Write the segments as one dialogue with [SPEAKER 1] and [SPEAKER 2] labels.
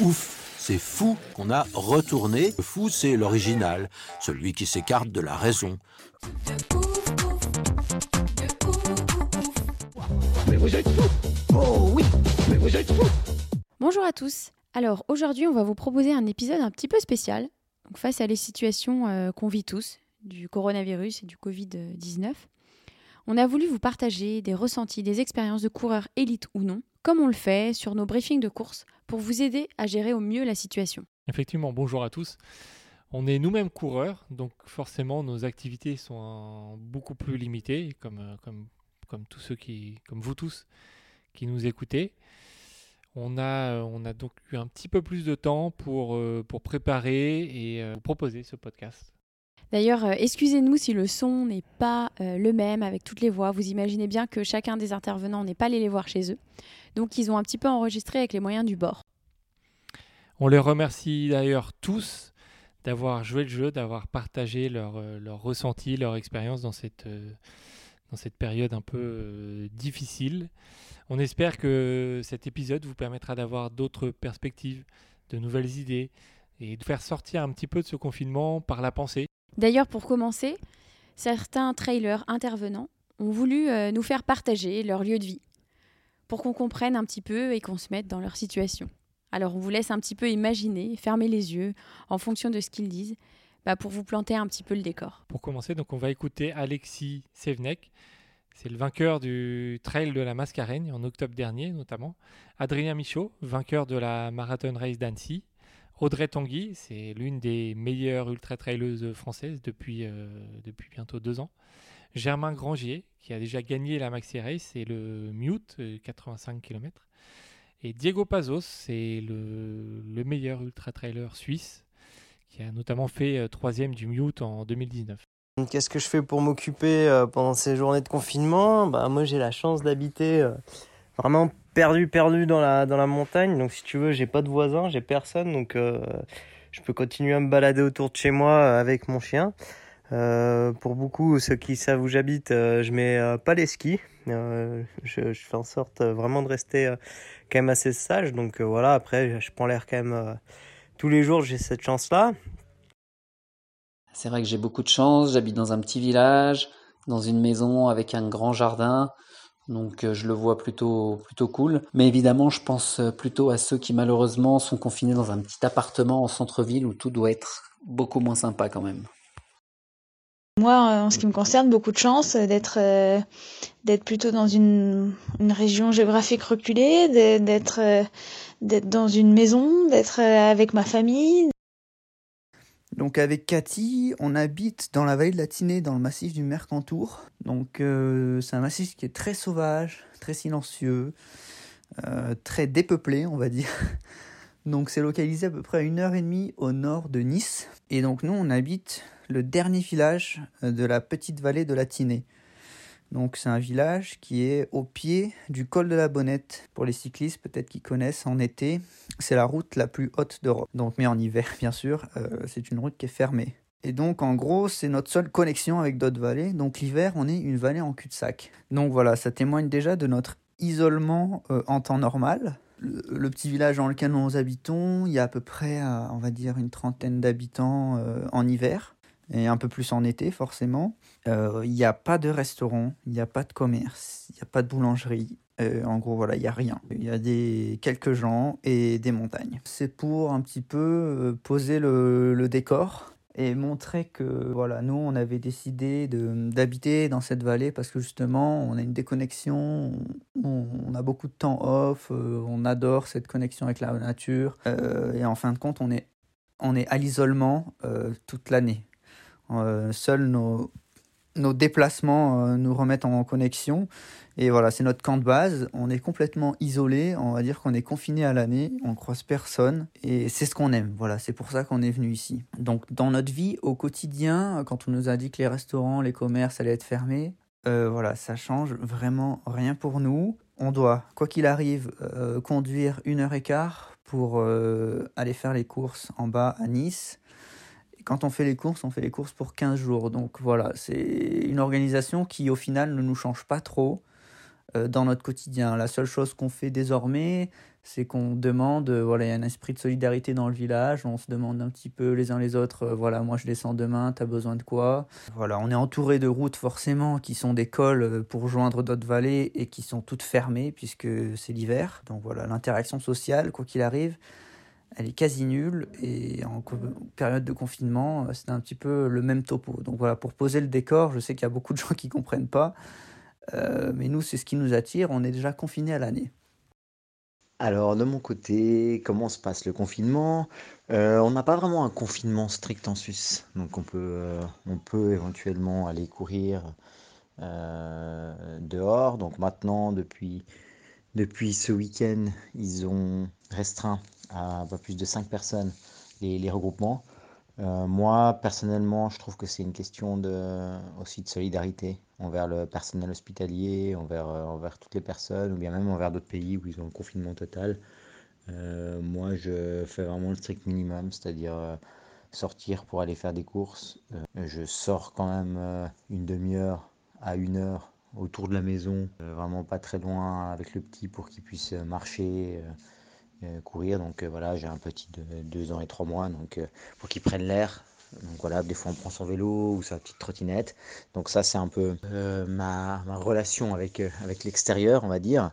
[SPEAKER 1] Ouf, c'est fou qu'on a retourné. Le fou, c'est l'original, celui qui s'écarte de la raison.
[SPEAKER 2] Bonjour à tous. Alors aujourd'hui, on va vous proposer un épisode un petit peu spécial. Donc, face à les situations euh, qu'on vit tous, du coronavirus et du Covid-19, on a voulu vous partager des ressentis, des expériences de coureurs élites ou non, comme on le fait sur nos briefings de course, pour vous aider à gérer au mieux la situation.
[SPEAKER 3] Effectivement, bonjour à tous. On est nous-mêmes coureurs, donc forcément nos activités sont beaucoup plus limitées, comme, euh, comme, comme tous ceux qui, comme vous tous, qui nous écoutez. On a, euh, on a donc eu un petit peu plus de temps pour, euh, pour préparer et vous proposer ce podcast.
[SPEAKER 2] D'ailleurs, excusez-nous si le son n'est pas le même avec toutes les voix. Vous imaginez bien que chacun des intervenants n'est pas allé les voir chez eux. Donc ils ont un petit peu enregistré avec les moyens du bord.
[SPEAKER 3] On les remercie d'ailleurs tous d'avoir joué le jeu, d'avoir partagé leur, euh, leur ressenti, leur expérience dans cette, euh, dans cette période un peu euh, difficile. On espère que cet épisode vous permettra d'avoir d'autres perspectives, de nouvelles idées et de faire sortir un petit peu de ce confinement par la pensée.
[SPEAKER 2] D'ailleurs, pour commencer, certains trailers intervenants ont voulu nous faire partager leur lieu de vie pour qu'on comprenne un petit peu et qu'on se mette dans leur situation. Alors on vous laisse un petit peu imaginer, fermer les yeux en fonction de ce qu'ils disent, bah, pour vous planter un petit peu le décor.
[SPEAKER 3] Pour commencer, donc on va écouter Alexis Sevenek. C'est le vainqueur du Trail de la Mascareigne en octobre dernier notamment. Adrien Michaud, vainqueur de la Marathon Race d'Annecy. Audrey Tanguy, c'est l'une des meilleures ultra-traileuses françaises depuis, euh, depuis bientôt deux ans. Germain Grangier, qui a déjà gagné la Maxi Race, c'est le Mute, euh, 85 km. Et Diego Pazos, c'est le, le meilleur ultra-trailer suisse, qui a notamment fait euh, troisième du Mute en 2019.
[SPEAKER 4] Qu'est-ce que je fais pour m'occuper euh, pendant ces journées de confinement? Bah moi j'ai la chance d'habiter euh, vraiment perdu perdu dans la dans la montagne. Donc si tu veux, j'ai pas de voisins, j'ai personne donc euh, je peux continuer à me balader autour de chez moi euh, avec mon chien. Euh, pour beaucoup ceux qui savent où j'habite, euh, je mets euh, pas les skis. Euh, je, je fais en sorte vraiment de rester quand même assez sage. Donc voilà, après je prends l'air quand même tous les jours, j'ai cette chance-là.
[SPEAKER 5] C'est vrai que j'ai beaucoup de chance, j'habite dans un petit village, dans une maison avec un grand jardin, donc je le vois plutôt plutôt cool. Mais évidemment, je pense plutôt à ceux qui malheureusement sont confinés dans un petit appartement en centre-ville où tout doit être beaucoup moins sympa quand même.
[SPEAKER 6] Moi, euh, en ce qui me concerne, beaucoup de chance euh, d'être euh, d'être plutôt dans une, région géographique reculée, d'être dans une maison, d'être avec ma famille.
[SPEAKER 7] Donc avec Cathy, on habite dans la vallée de la Tinée, dans le massif du Mercantour. Donc c'est un massif qui est très sauvage, très silencieux, très dépeuplé, on va dire. Donc c'est localisé à peu près à une heure et demie au nord de Nice. Et donc nous, on habite le dernier village euh, de la petite vallée de la Tinée. Donc c'est un village qui est au pied du col de la Bonnette. Pour les cyclistes, peut-être qu'ils connaissent en été, c'est la route la plus haute d'Europe. Donc, mais en hiver, bien sûr, euh, c'est une route qui est fermée. Et donc, en gros, c'est notre seule connexion avec d'autres vallées. Donc, l'hiver, on est une vallée en cul-de-sac. Donc, voilà, ça témoigne déjà de notre isolement euh, en temps normal. Le, petit village dans lequel nous habitons, il y a à peu près, on va dire, une trentaine d'habitants en hiver. Et un peu plus en été, forcément. Euh, Il n'y a pas de restaurant, il n'y a pas de commerce, il n'y a pas de boulangerie. Euh, en gros, voilà, il n'y a rien. Il y a des, quelques gens et des montagnes. C'est pour un petit peu euh, poser le, décor et montrer que voilà, nous, on avait décidé d'habiter dans cette vallée parce que justement, on a une déconnexion, on, a beaucoup de temps off, euh, on adore cette connexion avec la nature. euh, et en fin de compte, on est, on est à l'isolement euh, toute l'année. Euh, seuls nos, déplacements nous remettent en connexion. Et voilà, c'est notre camp de base. On est complètement isolé. On va dire qu'on est confiné à l'année. On croise personne. Et c'est ce qu'on aime. Voilà, c'est pour ça qu'on est venu ici. Donc, dans notre vie au quotidien, quand on nous a dit que les restaurants, les commerces allaient être fermés, voilà, ça change vraiment rien pour nous. On doit, quoi qu'il arrive, conduire une heure et quart pour euh, aller faire les courses en bas à Nice. Quand on fait les courses, on fait les courses pour 15 jours. Donc voilà, c'est une organisation qui au final ne nous change pas trop euh, dans notre quotidien. La seule chose qu'on fait désormais, c'est qu'on demande, euh, voilà, il y a un esprit de solidarité dans le village, on se demande un petit peu les uns les autres, euh, voilà, moi je descends demain, t'as besoin de quoi? Voilà, on est entouré de routes forcément qui sont des cols pour joindre d'autres vallées et qui sont toutes fermées puisque c'est l'hiver. Donc voilà, l'interaction sociale, quoi qu'il arrive, elle est quasi nulle et en période de confinement, c'est un petit peu le même topo. Donc voilà, pour poser le décor, je sais qu'il y a beaucoup de gens qui comprennent pas. Euh, mais nous, c'est ce qui nous attire. On est déjà confinés à l'année.
[SPEAKER 8] Alors, de mon côté, comment se passe le confinement? Euh, On n'a pas vraiment un confinement strict en Suisse. Donc, on peut, euh, on peut éventuellement aller courir dehors. Donc, maintenant, depuis, depuis ce week-end, ils ont restreint à pas plus de 5 personnes les, regroupements. Euh, moi, personnellement, je trouve que c'est une question de, aussi de solidarité envers le personnel hospitalier, envers, euh, envers toutes les personnes, ou bien même envers d'autres pays où ils ont le confinement total. Euh, moi, je fais vraiment le strict minimum, c'est-à-dire sortir pour aller faire des courses. je sors quand même une demi-heure à une heure autour de la maison, vraiment pas très loin avec le petit pour qu'il puisse marcher courir. Donc euh, voilà, j'ai un petit de 2 ans et 3 mois, donc euh, pour qu'il prenne l'air. Donc voilà, des fois on prend son vélo ou sa petite trottinette. Donc ça c'est un peu ma, ma, relation avec, avec l'extérieur, on va dire.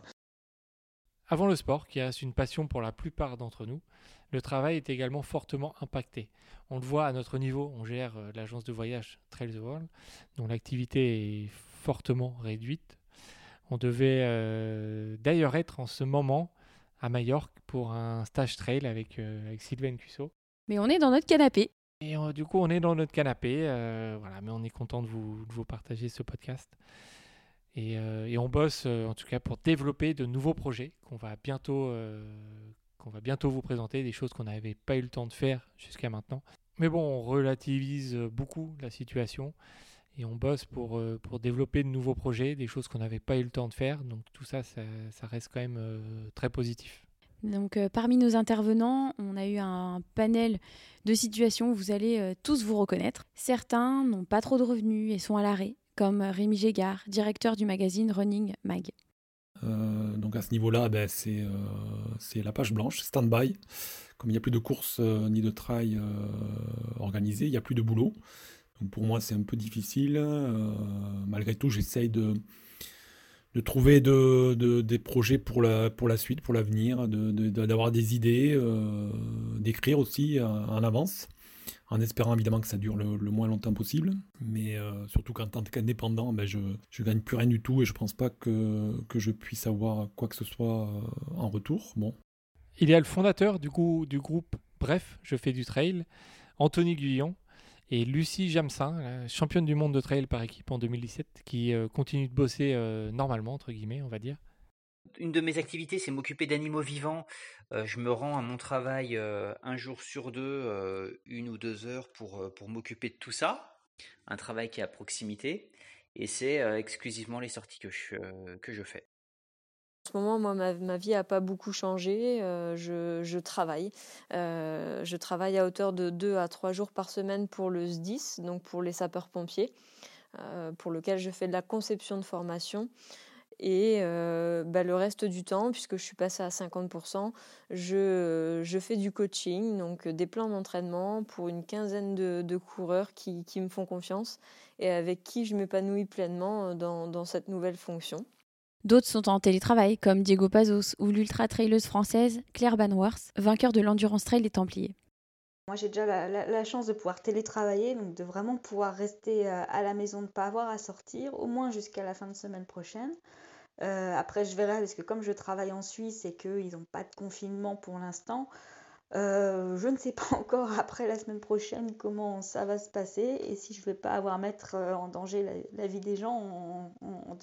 [SPEAKER 3] Avant le sport, qui reste une passion pour la plupart d'entre nous, le travail est également fortement impacté. On le voit à notre niveau, on gère l'agence de voyage Trail the World, dont l'activité est fortement réduite. On devait d'ailleurs être en ce moment à Majorque pour un stage trail avec, euh, avec Sylvain Cusso.
[SPEAKER 2] Mais on est dans notre canapé.
[SPEAKER 3] Et euh, du coup, on est dans notre canapé. Euh, voilà, mais on est content de vous, de vous partager ce podcast. Et, et, on bosse en tout cas pour développer de nouveaux projets qu'on va bientôt qu'on va bientôt vous présenter, des choses qu'on n'avait pas eu le temps de faire jusqu'à maintenant. Mais bon, on relativise beaucoup la situation et on bosse pour, euh, pour développer de nouveaux projets, des choses qu'on n'avait pas eu le temps de faire. Donc tout ça, ça, reste quand même euh, très positif.
[SPEAKER 2] Donc euh, parmi nos intervenants, on a eu un panel de situations où vous allez tous vous reconnaître. Certains n'ont pas trop de revenus et sont à l'arrêt, comme Rémi Gégard, directeur du magazine Running Mag.
[SPEAKER 9] donc à ce niveau-là, ben, c'est la page blanche, stand-by. Comme il n'y a plus de courses ni de trail organisées, il n'y a plus de boulot. Pour moi, c'est un peu difficile. Euh, malgré tout, j'essaye de, de trouver de, des projets pour la, pour la suite, pour l'avenir, d'avoir des idées, euh, d'écrire aussi euh, en avance, en espérant évidemment que ça dure le, moins longtemps possible. Mais surtout qu'en tant qu'indépendant, ben je ne gagne plus rien du tout et je ne pense pas que, que je puisse avoir quoi que ce soit en retour. Bon.
[SPEAKER 3] Il y a le fondateur du, coup, du groupe Bref, je fais du trail, Anthony Guyon, et Lucie Jamsin, championne du monde de trail par équipe en 2017, qui euh, continue de bosser euh, normalement, entre guillemets, on va dire.
[SPEAKER 10] Une de mes activités, c'est m'occuper d'animaux vivants. Euh, je me rends à mon travail un jour sur deux, une ou deux heures pour, pour m'occuper de tout ça. Un travail qui est à proximité. Et c'est exclusivement les sorties que je, que je fais.
[SPEAKER 11] En ce moment, moi, ma, vie n'a pas beaucoup changé. Euh, je, travaille. Euh, je travaille à hauteur de 2 à 3 jours par semaine pour le SDIS, donc pour les sapeurs-pompiers, euh, pour lequel je fais de la conception de formation. Et bah, le reste du temps, puisque je suis passée à 50%, je, fais du coaching, donc des plans d'entraînement pour une quinzaine de, coureurs qui, me font confiance et avec qui je m'épanouis pleinement dans cette nouvelle fonction.
[SPEAKER 2] D'autres sont en télétravail, comme Diego Pazos ou l'ultra-traileuse française Claire Banworth, vainqueur de l'Endurance Trail des Templiers.
[SPEAKER 12] Moi, j'ai déjà la, chance de pouvoir télétravailler, donc de vraiment pouvoir rester euh, à la maison, de ne pas avoir à sortir, au moins jusqu'à la fin de semaine prochaine. Euh, après, je verrai, parce que comme je travaille en Suisse et qu'ils n'ont pas de confinement pour l'instant,
[SPEAKER 13] Euh, je ne sais pas encore après la semaine prochaine comment ça va se passer et si je ne vais pas avoir à mettre euh, en danger la, vie des gens en,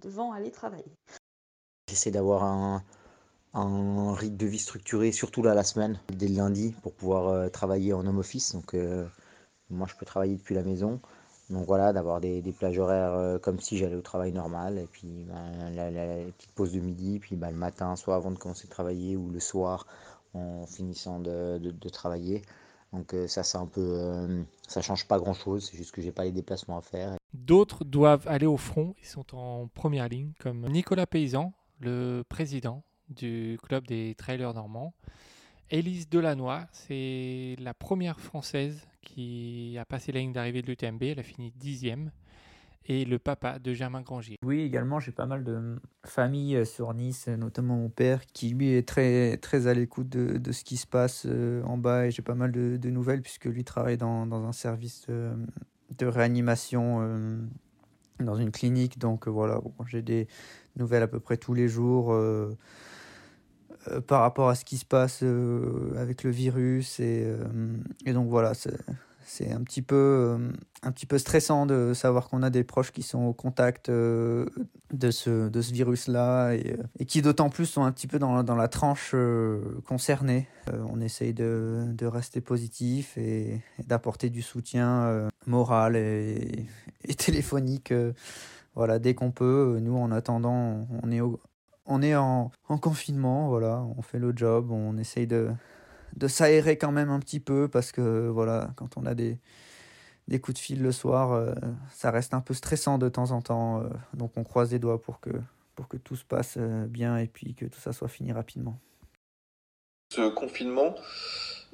[SPEAKER 13] devant aller travailler.
[SPEAKER 8] J'essaie d'avoir un, rythme de vie structuré, surtout là la semaine, dès le lundi, pour pouvoir euh, travailler en home office. Donc moi je peux travailler depuis la maison. Donc voilà, d'avoir des, plages horaires comme si j'allais au travail normal. Et puis ben, la, petite pause de midi, puis ben, le matin, soit avant de commencer à travailler ou le soir en finissant de, travailler. Donc euh, ça, c'est un peu, euh, ça change pas grand-chose. C'est juste que j'ai pas les déplacements à faire.
[SPEAKER 3] D'autres doivent aller au front. Ils sont en première ligne, comme Nicolas Paysan, le président du club des trailers normands. Élise Delannoy, c'est la première française qui a passé la ligne d'arrivée de l'UTMB. Elle a fini dixième et le papa de Germain Grangier.
[SPEAKER 7] Oui, également, j'ai pas mal de familles euh, sur Nice, notamment mon père, qui lui est très, très à l'écoute de, de, ce qui se passe euh, en bas et j'ai pas mal de, de, nouvelles puisque lui travaille dans, dans un service de, de réanimation euh, dans une clinique. Donc voilà, j'ai des nouvelles à peu près tous les jours. par rapport à ce qui se passe avec le virus et, et donc voilà c'est un petit peu euh, un petit peu stressant de savoir qu'on a des proches qui sont au contact euh, de ce de ce virus là et, et qui d'autant plus sont un petit peu dans, dans la tranche euh, concernée. On essaye de, de rester positif et, d'apporter du soutien moral et, et téléphonique voilà dès qu'on peut. Nous en attendant on est on est en, en confinement voilà on fait le job on essaye de de s'aérer quand même un petit peu parce que voilà, quand on a des, des coups de fil le soir, euh, ça reste un peu stressant de temps en temps. Euh, donc on croise les doigts pour que, pour que tout se passe euh, bien et puis que tout ça soit fini rapidement.
[SPEAKER 14] Ce confinement,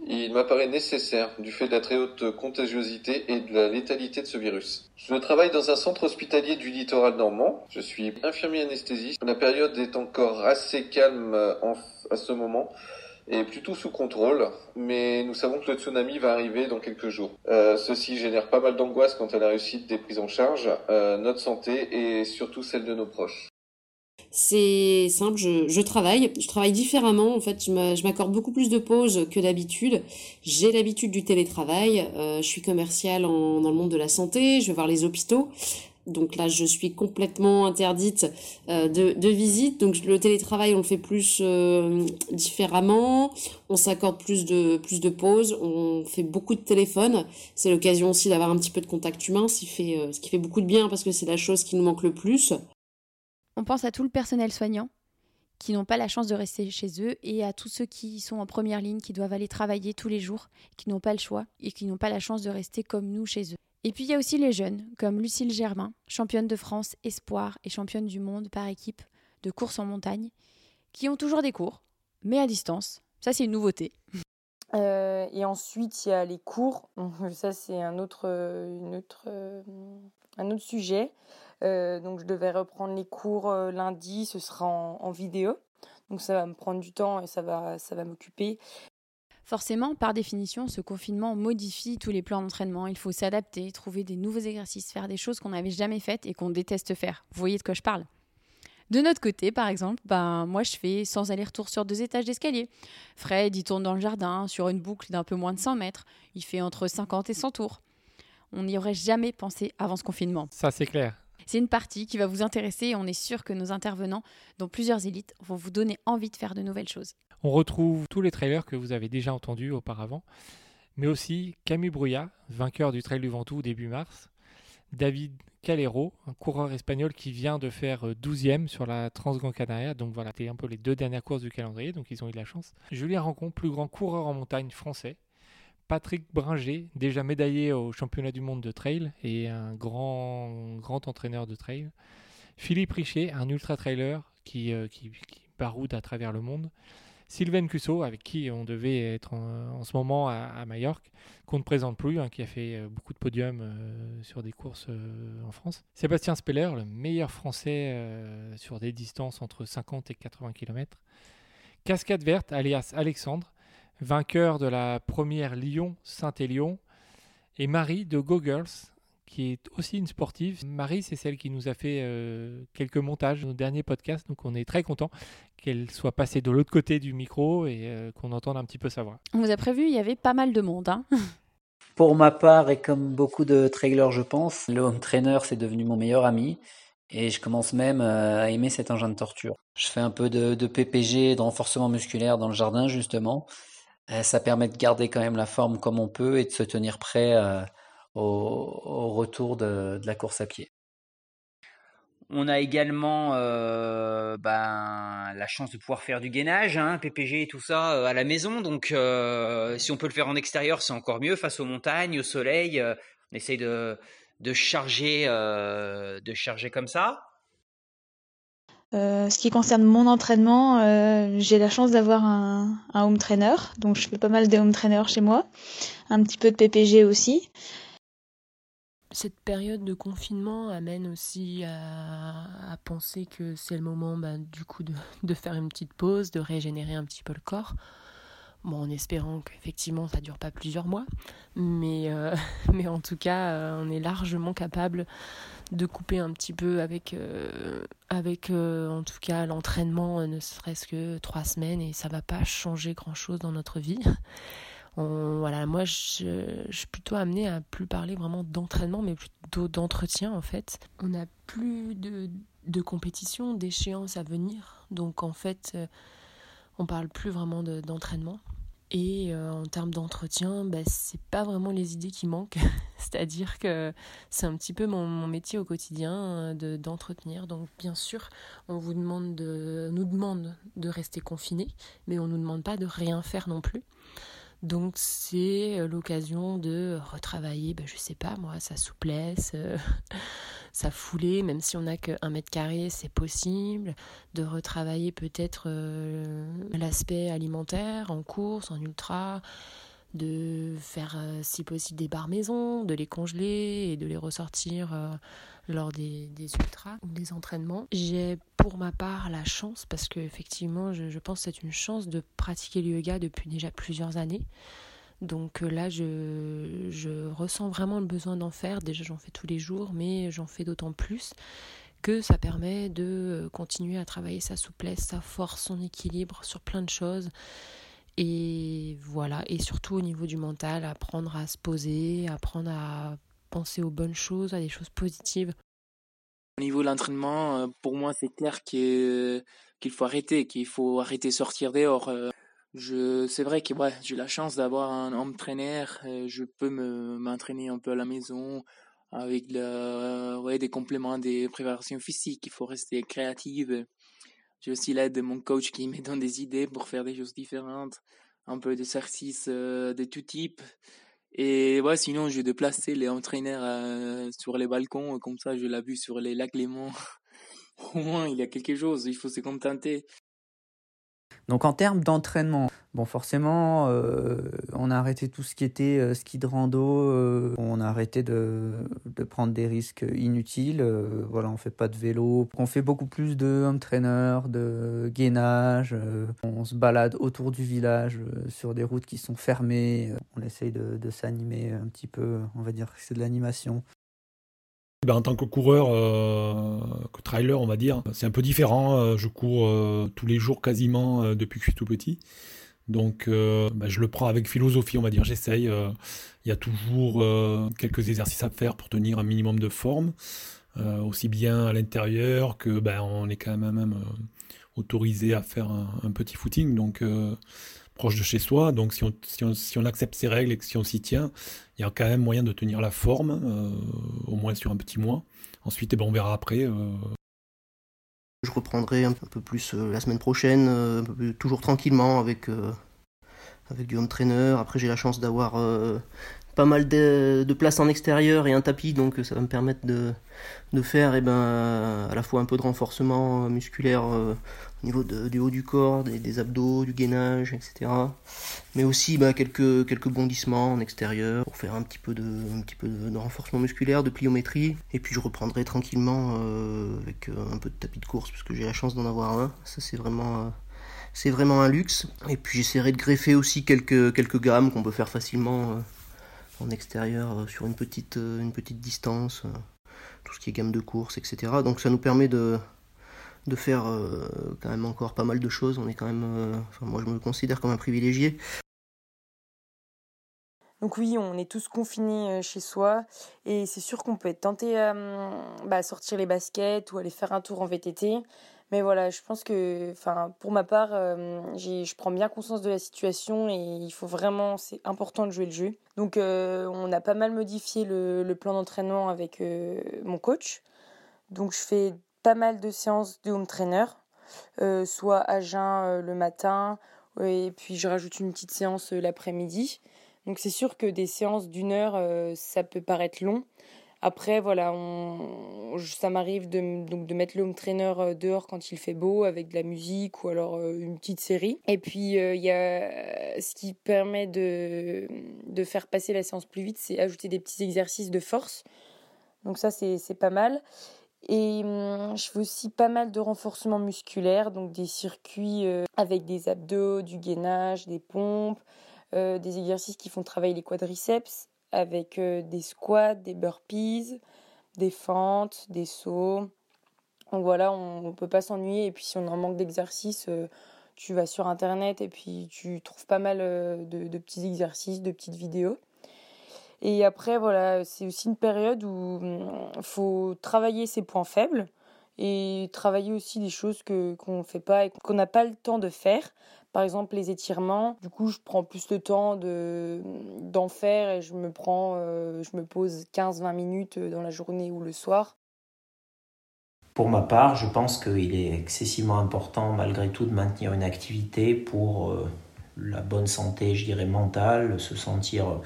[SPEAKER 14] il m'apparaît nécessaire du fait de la très haute contagiosité et de la létalité de ce virus. Je travaille dans un centre hospitalier du littoral normand. Je suis infirmier anesthésiste. La période est encore assez calme à ce moment est plutôt sous contrôle, mais nous savons que le tsunami va arriver dans quelques jours. Euh, ceci génère pas mal d'angoisse quant à la réussite des prises en charge, euh, notre santé et surtout celle de nos proches.
[SPEAKER 15] C'est simple, je, travaille, je travaille différemment. En fait, je m'accorde beaucoup plus de pauses que d'habitude. J'ai l'habitude du télétravail. Euh, je suis commercial en, dans le monde de la santé. Je vais voir les hôpitaux. Donc là, je suis complètement interdite euh, de, de, visite. Donc le télétravail, on le fait plus euh, différemment. On s'accorde plus de plus de pauses. On fait beaucoup de téléphone. C'est l'occasion aussi d'avoir un petit peu de contact humain, ce qui fait, euh, ce qui fait beaucoup de bien parce que c'est la chose qui nous manque le plus.
[SPEAKER 2] On pense à tout le personnel soignant qui n'ont pas la chance de rester chez eux et à tous ceux qui sont en première ligne, qui doivent aller travailler tous les jours, qui n'ont pas le choix et qui n'ont pas la chance de rester comme nous chez eux. Et puis il y a aussi les jeunes, comme Lucille Germain, championne de France espoir et championne du monde par équipe de course en montagne, qui ont toujours des cours, mais à distance. Ça, c'est une nouveauté.
[SPEAKER 16] Euh, et ensuite, il y a les cours. Ça, c'est un autre, autre, un autre sujet. Euh, donc, je devais reprendre les cours euh, lundi. Ce sera en, en, vidéo. Donc, ça va me prendre du temps et ça va, ça va m'occuper.
[SPEAKER 2] Forcément, par définition, ce confinement modifie tous les plans d'entraînement. Il faut s'adapter, trouver des nouveaux exercices, faire des choses qu'on n'avait jamais faites et qu'on déteste faire. Vous voyez de quoi je parle? De notre côté, par exemple, ben, moi je fais sans aller-retour sur deux étages d'escalier. Fred, il tourne dans le jardin, sur une boucle d'un peu moins de 100 mètres. Il fait entre 50 et 100 tours. On n'y aurait jamais pensé avant ce confinement.
[SPEAKER 3] Ça, c'est clair.
[SPEAKER 2] C'est une partie qui va vous intéresser et on est sûr que nos intervenants, dont plusieurs élites, vont vous donner envie de faire de nouvelles choses.
[SPEAKER 3] On retrouve tous les trailers que vous avez déjà entendus auparavant, mais aussi Camus Brouillat, vainqueur du Trail du Ventoux début mars, David Calero, un coureur espagnol qui vient de faire 12e sur la Transgran Canaria. Donc voilà, c'était un peu les deux dernières courses du calendrier, donc ils ont eu de la chance. Julien Rancon, plus grand coureur en montagne français. Patrick Bringer, déjà médaillé au championnat du monde de trail et un grand, grand entraîneur de trail. Philippe Richer, un ultra-trailer qui, euh, qui baroude à travers le monde. Sylvain Cusso, avec qui on devait être en, ce moment à, Majorque, qu'on ne présente plus, hein, qui a fait euh, beaucoup de podiums euh, sur des courses euh, en France. Sébastien Speller, le meilleur français sur des distances entre 50 et 80 km. Cascade Verte, alias Alexandre, vainqueur de la première Lyon-Saint-Élion. Et Marie de Go qui est aussi une sportive. Marie, c'est celle qui nous a fait euh, quelques montages nos derniers podcasts, donc on est très content qu'elle soit passée de l'autre côté du micro et euh, qu'on entende un petit peu sa voix.
[SPEAKER 2] On vous a prévu, il y avait pas mal de monde. Hein
[SPEAKER 5] Pour ma part, et comme beaucoup de trailers, je pense, le home trainer, c'est devenu mon meilleur ami. Et je commence même à aimer cet engin de torture. Je fais un peu de, de PPG, de renforcement musculaire dans le jardin, justement. Ça permet de garder quand même la forme comme on peut et de se tenir prêt au, au, retour de, de, la course à pied.
[SPEAKER 10] On a également euh, ben, la chance de pouvoir faire du gainage, hein, PPG et tout ça euh, à la maison. Donc, euh, si on peut le faire en extérieur, c'est encore mieux face aux montagnes, au soleil. on essaye de, de charger, euh, de charger comme ça
[SPEAKER 6] euh, ce qui concerne mon entraînement, euh, j'ai la chance d'avoir un, un, home trainer, donc je fais pas mal de home trainer chez moi, un petit peu de PPG aussi.
[SPEAKER 17] Cette période de confinement amène aussi à, penser que c'est le moment bah, du coup de, faire une petite pause, de régénérer un petit peu le corps. En espérant qu'effectivement ça dure pas plusieurs mois, mais, euh, en tout cas, euh, on est largement capable de couper un petit peu avec, euh, en tout cas l'entraînement, ne serait-ce que trois semaines, et ça va pas changer grand-chose dans notre vie. Voilà, moi je, suis plutôt amenée à plus parler vraiment d'entraînement, mais plutôt d'entretien en fait. On n'a plus de, compétition, d'échéance à venir, donc en fait on parle plus vraiment d'entraînement. Et euh, en termes d'entretien, bah, c'est pas vraiment les idées qui manquent. C'est-à-dire que c'est un petit peu mon, métier au quotidien euh, de, d'entretenir. Donc bien sûr, on vous demande de, nous demande de rester confiné, mais on nous demande pas de rien faire non plus. Donc c'est euh, l'occasion de retravailler, bah, je sais pas moi, sa souplesse, euh, sa foulée, même si on n'a que un mètre carré, c'est possible. De retravailler peut-être euh, l'aspect alimentaire en course, en ultra, de faire euh, si possible des barres maison, de les congeler et de les ressortir euh, lors des, ultras ou des entraînements. J'ai pour ma part la chance, parce que effectivement je, je pense que c'est une chance de pratiquer le yoga depuis déjà plusieurs années. Donc euh, là, je, je ressens vraiment le besoin d'en faire. Déjà, j'en fais tous les jours, mais j'en fais d'autant plus que ça permet de continuer à travailler sa souplesse, sa force, son équilibre sur plein de choses. Et voilà, et surtout au niveau du mental, apprendre à se poser, apprendre à penser aux bonnes choses, à des choses positives.
[SPEAKER 18] Au niveau de l'entraînement, pour moi, c'est clair qu'il faut arrêter, qu'il faut arrêter de sortir dehors. Je, c'est vrai que ouais, j'ai la chance d'avoir un entraîneur, je peux me m'entraîner un peu à la maison avec le, ouais, des compléments des préparations physiques. Il faut rester créative. J'ai aussi l'aide de mon coach qui me donne des idées pour faire des choses différentes, un peu d'exercices euh, de tout type. Et ouais, sinon, je déplacer les entraîneurs euh, sur les balcons, comme ça, je l'ai vu sur les lacs Léman. Au moins, il y a quelque chose, il faut se contenter.
[SPEAKER 7] Donc en termes d'entraînement, bon forcément, euh, on a arrêté tout ce qui était euh, ski de rando, euh, on a arrêté de, prendre des risques inutiles. Voilà, on fait pas de vélo, on fait beaucoup plus de home de gainage. on se balade autour du village sur des routes qui sont fermées. on essaye de, de s'animer un petit peu, on va dire que c'est de l'animation.
[SPEAKER 9] Ben, en tant que coureur, euh, que trailer, on va dire, c'est un peu différent. Je cours euh, tous les jours quasiment euh, depuis que je suis tout petit. Donc ben, je le prends avec philosophie, on va dire. J'essaye. Il y a toujours quelques exercices à faire pour tenir un minimum de forme, aussi bien à l'intérieur que ben, on est quand même, même autorisé à faire un, un petit footing. Donc proche de chez soi. Donc si on, si on, si on accepte ces règles et que si on s'y tient, il y a quand même moyen de tenir la forme, euh, au moins sur un petit mois. Ensuite, eh ben, on verra après. Euh...
[SPEAKER 19] Je reprendrai un peu plus euh, la semaine prochaine, toujours tranquillement avec, avec du home trainer. Après, j'ai la chance d'avoir pas mal de, places en extérieur et un tapis, donc ça va me permettre de, de faire eh ben, à la fois un peu de renforcement musculaire euh, au niveau de, du haut du corps, des, des, abdos, du gainage, etc. Mais aussi bah, quelques, quelques bondissements en extérieur pour faire un petit peu, de, un petit peu de, renforcement musculaire, de pliométrie. Et puis je reprendrai tranquillement euh, avec un peu de tapis de course, parce que j'ai la chance d'en avoir un. Ça c'est vraiment... Euh, c'est vraiment un luxe. Et puis j'essaierai de greffer aussi quelques, quelques gammes qu'on peut faire facilement en extérieur sur une petite, une petite distance, tout ce qui est gamme de course, etc. Donc ça nous permet de, de faire quand même encore pas mal de choses. On est quand même, enfin, moi je me considère comme un privilégié.
[SPEAKER 16] Donc oui, on est tous confinés chez soi et c'est sûr qu'on peut être tenté à bah, sortir les baskets ou aller faire un tour en VTT. Mais voilà, je pense que, enfin, pour ma part, euh, je prends bien conscience de la situation et il faut vraiment, c'est important de jouer le jeu. Donc, euh, on a pas mal modifié le, plan d'entraînement avec euh, mon coach. Donc, je fais pas mal de séances de home trainer, soit à jeun le matin et puis je rajoute une petite séance l'après-midi. Donc, c'est sûr que des séances d'une heure, ça peut paraître long. Après, voilà, on, ça m'arrive de, donc de mettre le home trainer euh, dehors quand il fait beau avec de la musique ou alors euh, une petite série. Et puis, euh, il y a ce qui permet de, de faire passer la séance plus vite, c'est ajouter des petits exercices de force. Donc ça, c'est pas mal. Et hum, je fais aussi pas mal de renforcement musculaire, donc des circuits avec des abdos, du gainage, des pompes, des exercices qui font travailler les quadriceps avec euh, des squats, des burpees, des fentes, des sauts. Donc voilà, on ne peut pas s'ennuyer. Et puis si on en manque d'exercice, euh, tu vas sur Internet et puis tu trouves pas mal euh, de, petits exercices, de petites vidéos. Et après, voilà, c'est aussi une période où il hum, faut travailler ses points faibles et travailler aussi des choses qu'on ne fait pas et qu'on n'a pas le temps de faire par exemple les étirements. Du coup, je prends plus de temps de, d'en faire et je me prends, euh, je me pose 15-20 minutes dans la journée ou le soir.
[SPEAKER 20] Pour ma part, je pense qu'il est excessivement important malgré tout de maintenir une activité pour euh, la bonne santé, je dirais, mentale, se sentir euh,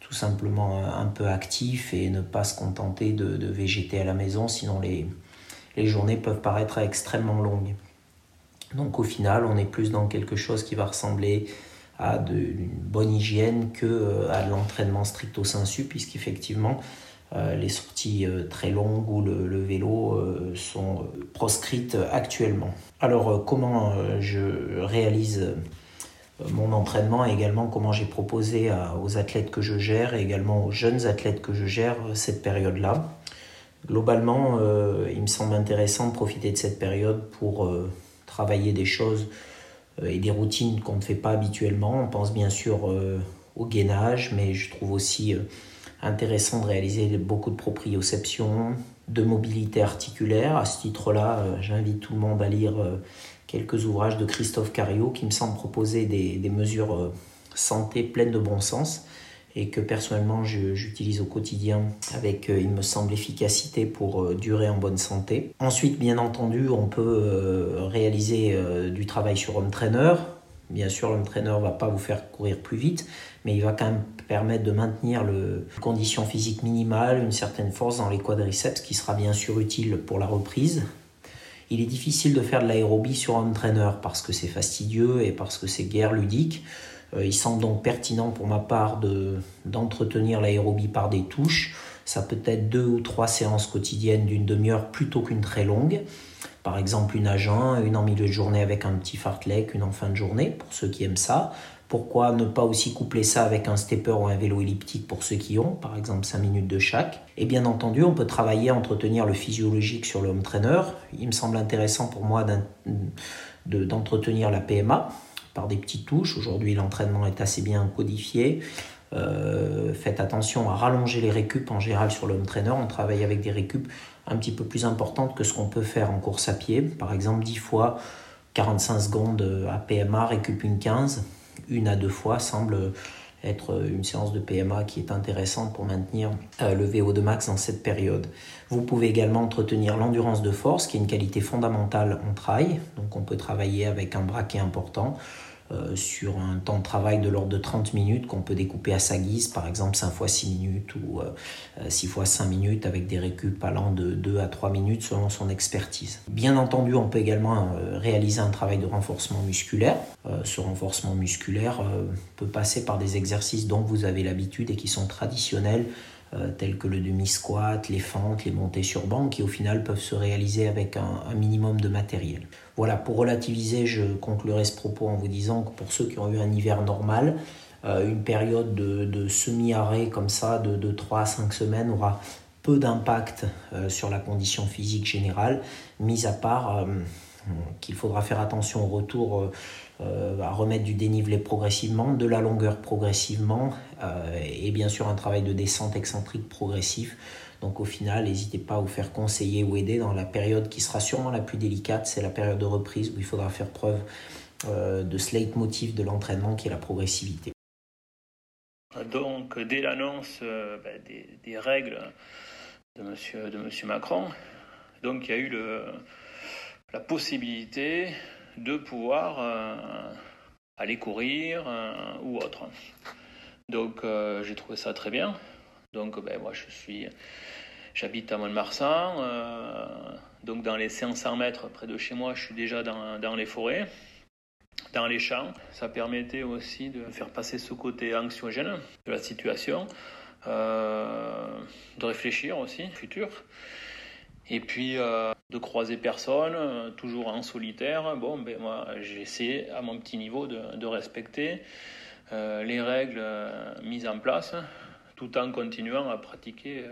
[SPEAKER 20] tout simplement un peu actif et ne pas se contenter de, de végéter à la maison, sinon les, les journées peuvent paraître extrêmement longues. Donc au final, on est plus dans quelque chose qui va ressembler à de, une bonne hygiène que euh, à l'entraînement stricto sensu, puisqu'effectivement, euh, les sorties euh, très longues ou le, vélo sont proscrites actuellement. Alors comment je réalise mon entraînement et également comment j'ai proposé aux athlètes que je gère et également aux jeunes athlètes que je gère cette période-là. Globalement, il me semble intéressant de profiter de cette période pour travailler des choses euh, et des routines qu'on ne fait pas habituellement. On pense bien sûr euh, au gainage, mais je trouve aussi euh, intéressant de réaliser beaucoup de proprioception, de mobilité articulaire. À ce titre-là, j'invite tout le monde à lire quelques ouvrages de Christophe Cario qui me semble proposer des, des mesures santé pleines de bon sens et que personnellement j'utilise au quotidien avec, euh, il me semble, efficacité pour euh, durer en bonne santé. Ensuite, bien entendu, on peut euh, réaliser du travail sur home trainer. Bien sûr, l'home trainer ne va pas vous faire courir plus vite, mais il va quand même permettre de maintenir le condition physique minimale, une certaine force dans les quadriceps, qui sera bien sûr utile pour la reprise. Il est difficile de faire de l'aérobie sur home trainer parce que c'est fastidieux et parce que c'est guère ludique. Euh, il semble donc pertinent pour ma part d'entretenir l'aérobie par des touches. Ça peut être deux ou trois séances quotidiennes d'une demi-heure plutôt qu'une très longue. Par exemple, une à jeun, une en milieu de journée avec un petit fartlek, une en fin de journée, pour ceux qui aiment ça. Pourquoi ne pas aussi coupler ça avec un stepper ou un vélo elliptique pour ceux qui ont, par exemple 5 minutes de chaque? Et bien entendu, on peut travailler à entretenir le physiologique sur le home trainer. Il me semble intéressant pour moi d'entretenir la PMA, par des petites touches. Aujourd'hui, l'entraînement est assez bien codifié. Euh, faites attention à rallonger les récup en général sur l'home trainer. On travaille avec des récup un petit peu plus importantes que ce qu'on peut faire en course à pied. Par exemple, 10 fois 45 secondes à PMA, récup une 15. Une à deux fois semble être une séance de PMA qui est intéressante pour maintenir euh, le VO2 max dans cette période. Vous pouvez également entretenir l'endurance de force, qui est une qualité fondamentale en trail. Donc on peut travailler avec un braquet important. Euh, sur un temps de travail de l'ordre de 30 minutes qu'on peut découper à sa guise, par exemple 5 fois 6 minutes ou 6 euh, fois 5 minutes avec des récup allant de 2 à 3 minutes selon son expertise. Bien entendu, on peut également euh, réaliser un travail de renforcement musculaire. ce renforcement musculaire peut passer par des exercices dont vous avez l'habitude et qui sont traditionnels euh, tels que le demi-squat, les fentes, les montées sur banc, qui au final peuvent se réaliser avec un, minimum de matériel. Voilà, pour relativiser, je conclurai ce propos en vous disant que pour ceux qui ont eu un hiver normal, une période de, semi-arrêt comme ça de, de 3 à 5 semaines aura peu d'impact sur la condition physique générale, mis à part qu'il faudra faire attention au retour euh, à remettre du dénivelé progressivement, de la longueur progressivement euh, et bien sûr un travail de descente excentrique progressif. Donc au final, n'hésitez pas à vous faire conseiller ou aider dans la période qui sera sûrement la plus délicate, c'est la période de reprise où il faudra faire preuve euh, de ce leitmotiv de l'entraînement qui est la progressivité.
[SPEAKER 21] Donc dès l'annonce ben, des, règles de monsieur, de monsieur Macron, donc il y a eu la possibilité de pouvoir euh, aller courir euh, ou autre. Donc euh, j'ai trouvé ça très bien. Donc ben, moi je suis, j'habite à Mont-de-Marsan, donc dans les 500 mètres près de chez moi, je suis déjà dans, dans les forêts dans les champs. Ça permettait aussi de faire passer ce côté anxiogène de la situation, de réfléchir aussi, futur. Et puis euh, de croiser personne, euh, toujours en solitaire. Bon, ben moi, j'essaie à mon petit niveau de, respecter euh, les règles mises en place, tout en continuant à pratiquer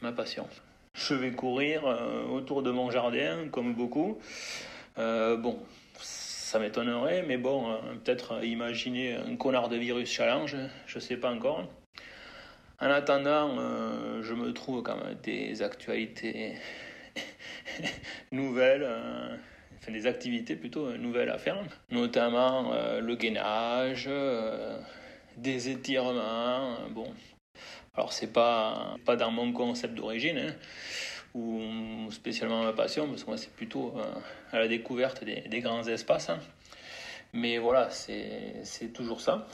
[SPEAKER 21] ma passion. Je vais courir autour de mon jardin, comme beaucoup. bon, ça m'étonnerait, mais bon, peut-être imaginer un connard de virus challenge, je ne sais pas encore. En attendant, je me trouve quand même des actualités nouvelles, euh, enfin des activités plutôt euh, nouvelles à faire, notamment euh, le gainage, des étirements. bon, alors c'est pas pas dans mon concept d'origine. Hein, ou spécialement ma passion, parce que moi c'est plutôt à la découverte des, grands espaces. Hein. Mais voilà, c'est toujours ça.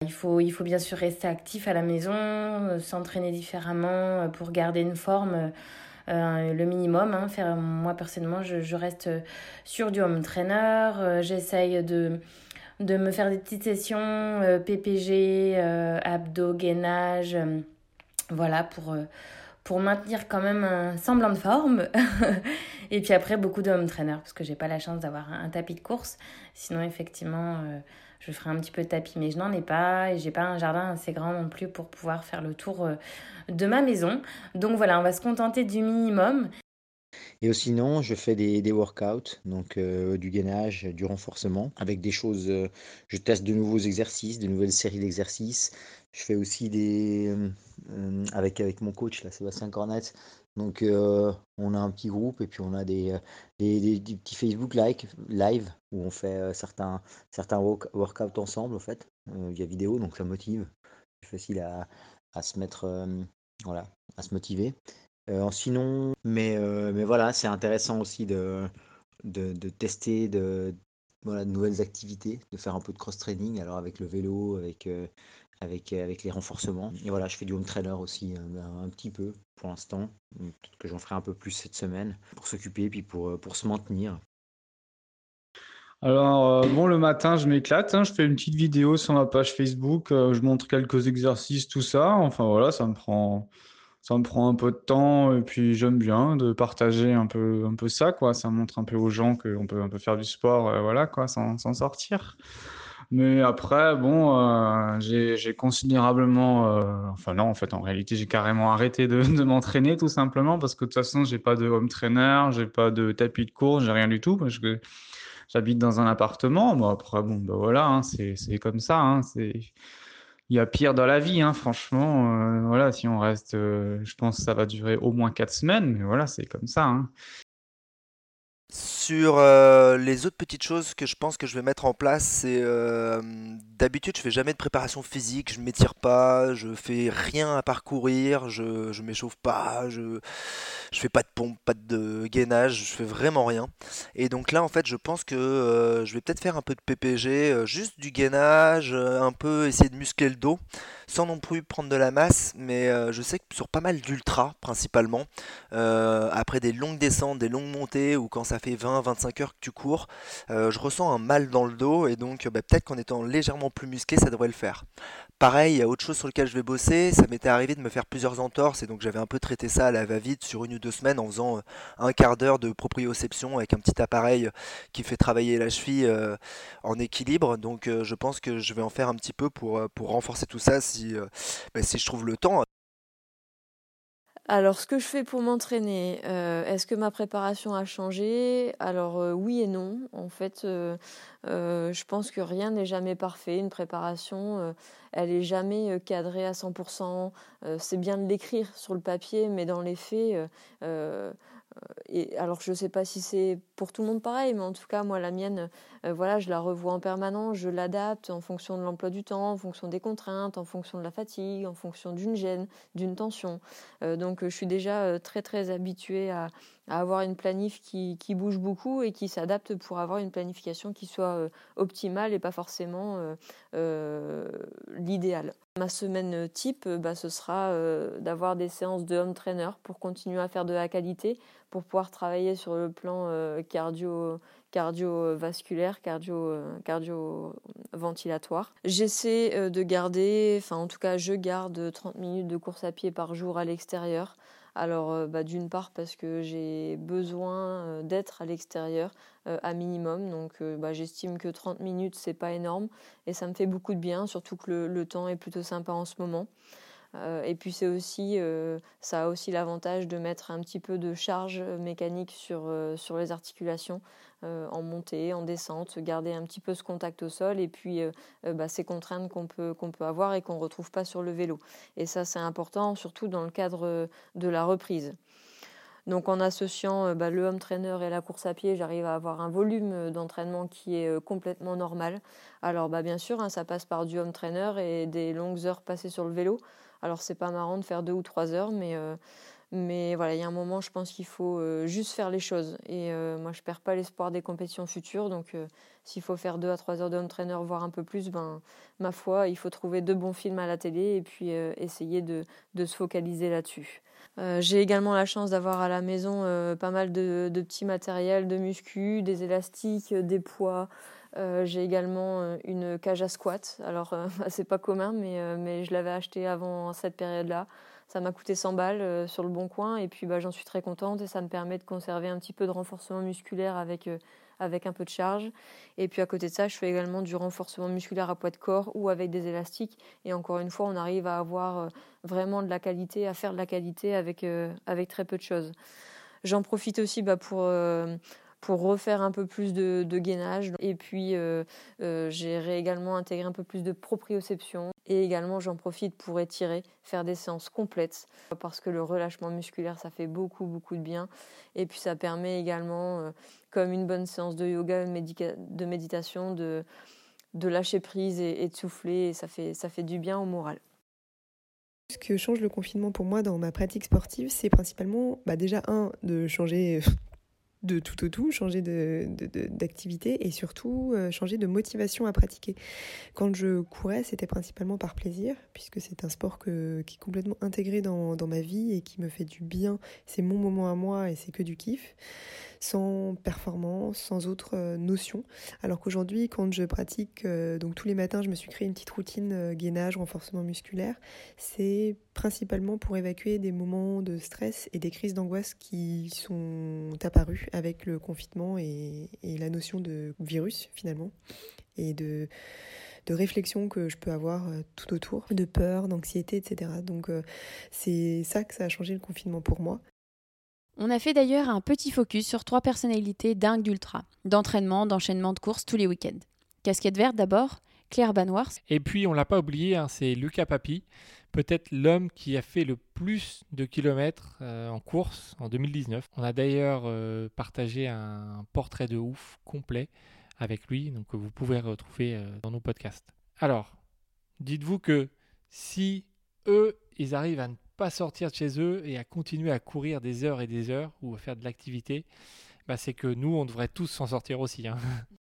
[SPEAKER 22] Il faut, il faut bien sûr rester actif à la maison, s'entraîner différemment pour garder une forme. Le minimum. Hein, moi, personnellement, je, reste sur du home trainer. Euh, j'essaye de, me faire des petites sessions euh, PPG, abdos, gainage. voilà, pour pour maintenir quand même un semblant de forme. et puis après, beaucoup de home trainer, parce que j'ai pas la chance d'avoir un, tapis de course. Sinon, effectivement, je ferai un petit peu de tapis, mais je n'en ai pas et j'ai pas un jardin assez grand non plus pour pouvoir faire le tour euh, de ma maison. Donc voilà, on va se contenter du minimum.
[SPEAKER 8] Et sinon, je fais des, des workouts, donc euh, du gainage, du renforcement, avec des choses. Euh, je teste de nouveaux exercices, de nouvelles séries d'exercices. Je fais aussi des. avec, avec mon coach, là, Sébastien Cornette, donc, on a un petit groupe et puis on a des, des, petits Facebook live où on fait certains, certains workouts ensemble, en fait, via vidéo, donc ça motive. C'est facile à, à se mettre, voilà, à se motiver. sinon, mais, mais voilà, c'est intéressant aussi de, de, de tester de, voilà, de nouvelles activités, de faire un peu de cross-training, alors avec le vélo, avec, avec, euh, avec les renforcements. Et voilà, je fais du home trainer aussi un, petit peu pour l'instant. Peut-être que j'en ferai un peu plus cette semaine pour s'occuper puis pour, euh, pour se maintenir.
[SPEAKER 23] Alors, euh, bon, le matin, je m'éclate. Hein. je fais une petite vidéo sur ma page Facebook. je montre quelques exercices, tout ça. Enfin, voilà, ça me prend, ça me prend un peu de temps. Et puis, j'aime bien de partager un peu, un peu ça, quoi. Ça montre un peu aux gens qu'on peut un peu faire du sport, voilà, quoi, sans, sans sortir. Mais après, bon, euh, j'ai considérablement, euh, enfin non, en fait, en réalité, j'ai carrément arrêté de, m'entraîner tout simplement parce que de toute façon, j'ai pas de home trainer, j'ai pas de tapis de course, j'ai rien du tout parce que j'habite dans un appartement. Bon, après, bon, bah voilà, hein, c'est comme ça. Hein, il y a pire dans la vie, hein, franchement. Euh, voilà, si on reste, je pense que ça va durer au moins quatre semaines, mais voilà, c'est comme ça.
[SPEAKER 24] Sur euh, les autres petites choses que je pense que je vais mettre en place, c'est euh, d'habitude je fais jamais de préparation physique, je ne m'étire pas, je fais rien à parcourir, je, je m'échauffe pas, je, je fais pas de pompe, pas de gainage, je fais vraiment rien. Et donc là en fait je pense que euh, je vais peut-être faire un peu de PPG, juste du gainage, un peu essayer de muscler le dos sans non plus prendre de la masse, mais euh, je sais que sur pas mal d'ultra principalement, euh, après des longues descentes, des longues montées, ou quand ça fait 20-25 heures que tu cours, euh, je ressens un mal dans le dos, et donc bah, peut-être qu'en étant légèrement plus musclé, ça devrait le faire. Pareil, il y a autre chose sur lequel je vais bosser. Ça m'était arrivé de me faire plusieurs entorses et donc j'avais un peu traité ça à la va-vite sur une ou deux semaines en faisant un quart d'heure de proprioception avec un petit appareil qui fait travailler la cheville en équilibre. Donc je pense que je vais en faire un petit peu pour, pour renforcer tout ça bah, si je trouve le temps.
[SPEAKER 11] Alors, ce que je fais pour m'entraîner, euh, est-ce que ma préparation a changé? Alors, euh, oui et non. En fait, euh, je pense que rien n'est jamais parfait. Une préparation, elle est jamais cadrée à 100%. c'est bien de l'écrire sur le papier, mais dans les faits, et alors je ne sais pas si c'est pour tout le monde pareil, mais en tout cas moi la mienne, euh, voilà, je la revois en permanence, je l'adapte en fonction de l'emploi du temps, en fonction des contraintes, en fonction de la fatigue, en fonction d'une gêne, d'une tension. Euh, donc je suis déjà euh, très très habituée à, avoir une planif qui, qui, bouge beaucoup et qui s'adapte pour avoir une planification qui soit optimale et pas forcément l'idéal. Ma semaine type, bah, ce sera d'avoir des séances de home trainer pour continuer à faire de la qualité, pour pouvoir travailler sur le plan cardio cardiovasculaire, cardio, cardio ventilatoire. J'essaie euh, de garder, enfin en tout cas je garde 30 minutes de course à pied par jour à l'extérieur. Alors euh, bah, d'une part parce que j'ai besoin euh, d'être à l'extérieur à minimum, donc bah, j'estime que 30 minutes c'est pas énorme et ça me fait beaucoup de bien, surtout que le temps est plutôt sympa en ce moment. Euh, et puis c'est aussi, euh, ça a aussi l'avantage de mettre un petit peu de charge mécanique sur, euh, sur les articulations en montée, en descente, garder un petit peu ce contact au sol et puis bah, ces contraintes qu'on peut, qu'on peut avoir et qu'on ne retrouve pas sur le vélo. Et ça c'est important, surtout dans le cadre de la reprise. Donc en associant bah, le home trainer et la course à pied, j'arrive à avoir un volume d'entraînement qui est complètement normal. Alors bah, bien sûr, hein, ça passe par du home trainer et des longues heures passées sur le vélo. Alors c'est pas marrant de faire deux ou trois heures, mais, euh, mais voilà, il y a un moment, je pense qu'il faut euh, juste faire les choses. Et euh, moi, je perds pas l'espoir des compétitions futures, donc s'il faut faire deux à trois heures de trainer, voire un peu plus, ben ma foi, il faut trouver deux bons films à la télé et puis essayer de, de, se focaliser là-dessus. j'ai également la chance d'avoir à la maison pas mal de, de, petits matériels de muscu, des élastiques, des poids. Euh, j'ai également euh, une cage à squat. Alors, euh, c'est pas commun, mais, mais je l'avais acheté avant cette période-là. Ça m'a coûté 100 balles sur le bon coin et puis bah, j'en suis très contente et ça me permet de conserver un petit peu de renforcement musculaire avec, avec un peu de charge. Et puis à côté de ça, je fais également du renforcement musculaire à poids de corps ou avec des élastiques. Et encore une fois, on arrive à avoir vraiment de la qualité, à faire de la qualité avec, avec très peu de choses. J'en profite aussi bah, pour pour refaire un peu plus de, gainage. Et puis, euh, euh, j'ai également intégré un peu plus de proprioception. Et également, j'en profite pour étirer, faire des séances complètes. Parce que le relâchement musculaire, ça fait beaucoup, beaucoup de bien. Et puis, ça permet également, euh, comme une bonne séance de yoga, de méditation, de, de lâcher prise et, de souffler. Et ça fait, ça fait du bien au moral.
[SPEAKER 25] Ce que change le confinement pour moi dans ma pratique sportive, c'est principalement bah déjà un de changer de tout au tout, changer d'activité de, et surtout euh, changer de motivation à pratiquer. Quand je courais, c'était principalement par plaisir, puisque c'est un sport qui est complètement intégré dans, dans, ma vie et qui me fait du bien. C'est mon moment à moi et c'est que du kiff sans performance, sans autre euh, notion. Alors qu'aujourd'hui, quand je pratique, euh, donc tous les matins, je me suis créé une petite routine gainage, renforcement musculaire. C'est principalement pour évacuer des moments de stress et des crises d'angoisse qui sont apparus avec le confinement et, la notion de virus finalement et de de réflexion que je peux avoir tout autour, de peur, d'anxiété, etc. Donc c'est ça que ça a changé le confinement pour moi.
[SPEAKER 2] On a fait d'ailleurs un petit focus sur trois personnalités dingues d'ultra, d'entraînement, d'enchaînement de courses tous les week-ends. Casquette verte d'abord, Claire Banoir.
[SPEAKER 3] Et puis on l'a pas oublié, hein, c'est Lucas Papi, peut-être l'homme qui a fait le plus de kilomètres euh, en course en 2019. On a d'ailleurs euh, partagé un portrait de ouf complet avec lui, que vous pouvez retrouver euh, dans nos podcasts. Alors, dites-vous que si eux, ils arrivent à ne pas sortir de chez eux et à continuer à courir des heures et des heures ou à faire de l'activité, bah c'est que nous, on devrait tous s'en sortir aussi. Hein.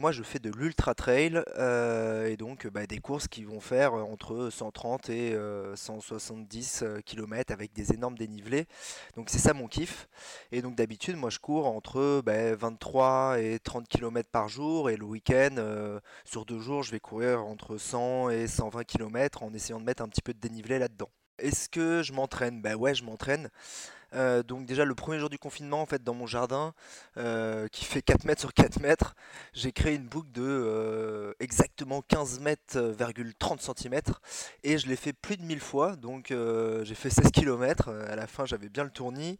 [SPEAKER 24] moi je fais de l'ultra trail euh, et donc bah, des courses qui vont faire entre 130 et 170 km avec des énormes dénivelés. Donc c'est ça mon kiff. Et donc d'habitude moi je cours entre 23 bah, et 30 km par jour et le week-end sur deux jours je vais courir entre 100 et 120 km en essayant de mettre un petit peu de dénivelé là-dedans. Est-ce que je m'entraîne? Ben ouais je m'entraîne. Euh, donc déjà le premier jour du confinement en fait dans mon jardin euh, qui fait 4 mètres sur 4 mètres, j'ai créé une boucle de euh, exactement 15 mètres 30 cm et je l'ai fait plus de 1000 fois. Donc j'ai fait 16 km à la fin j'avais bien le tournis.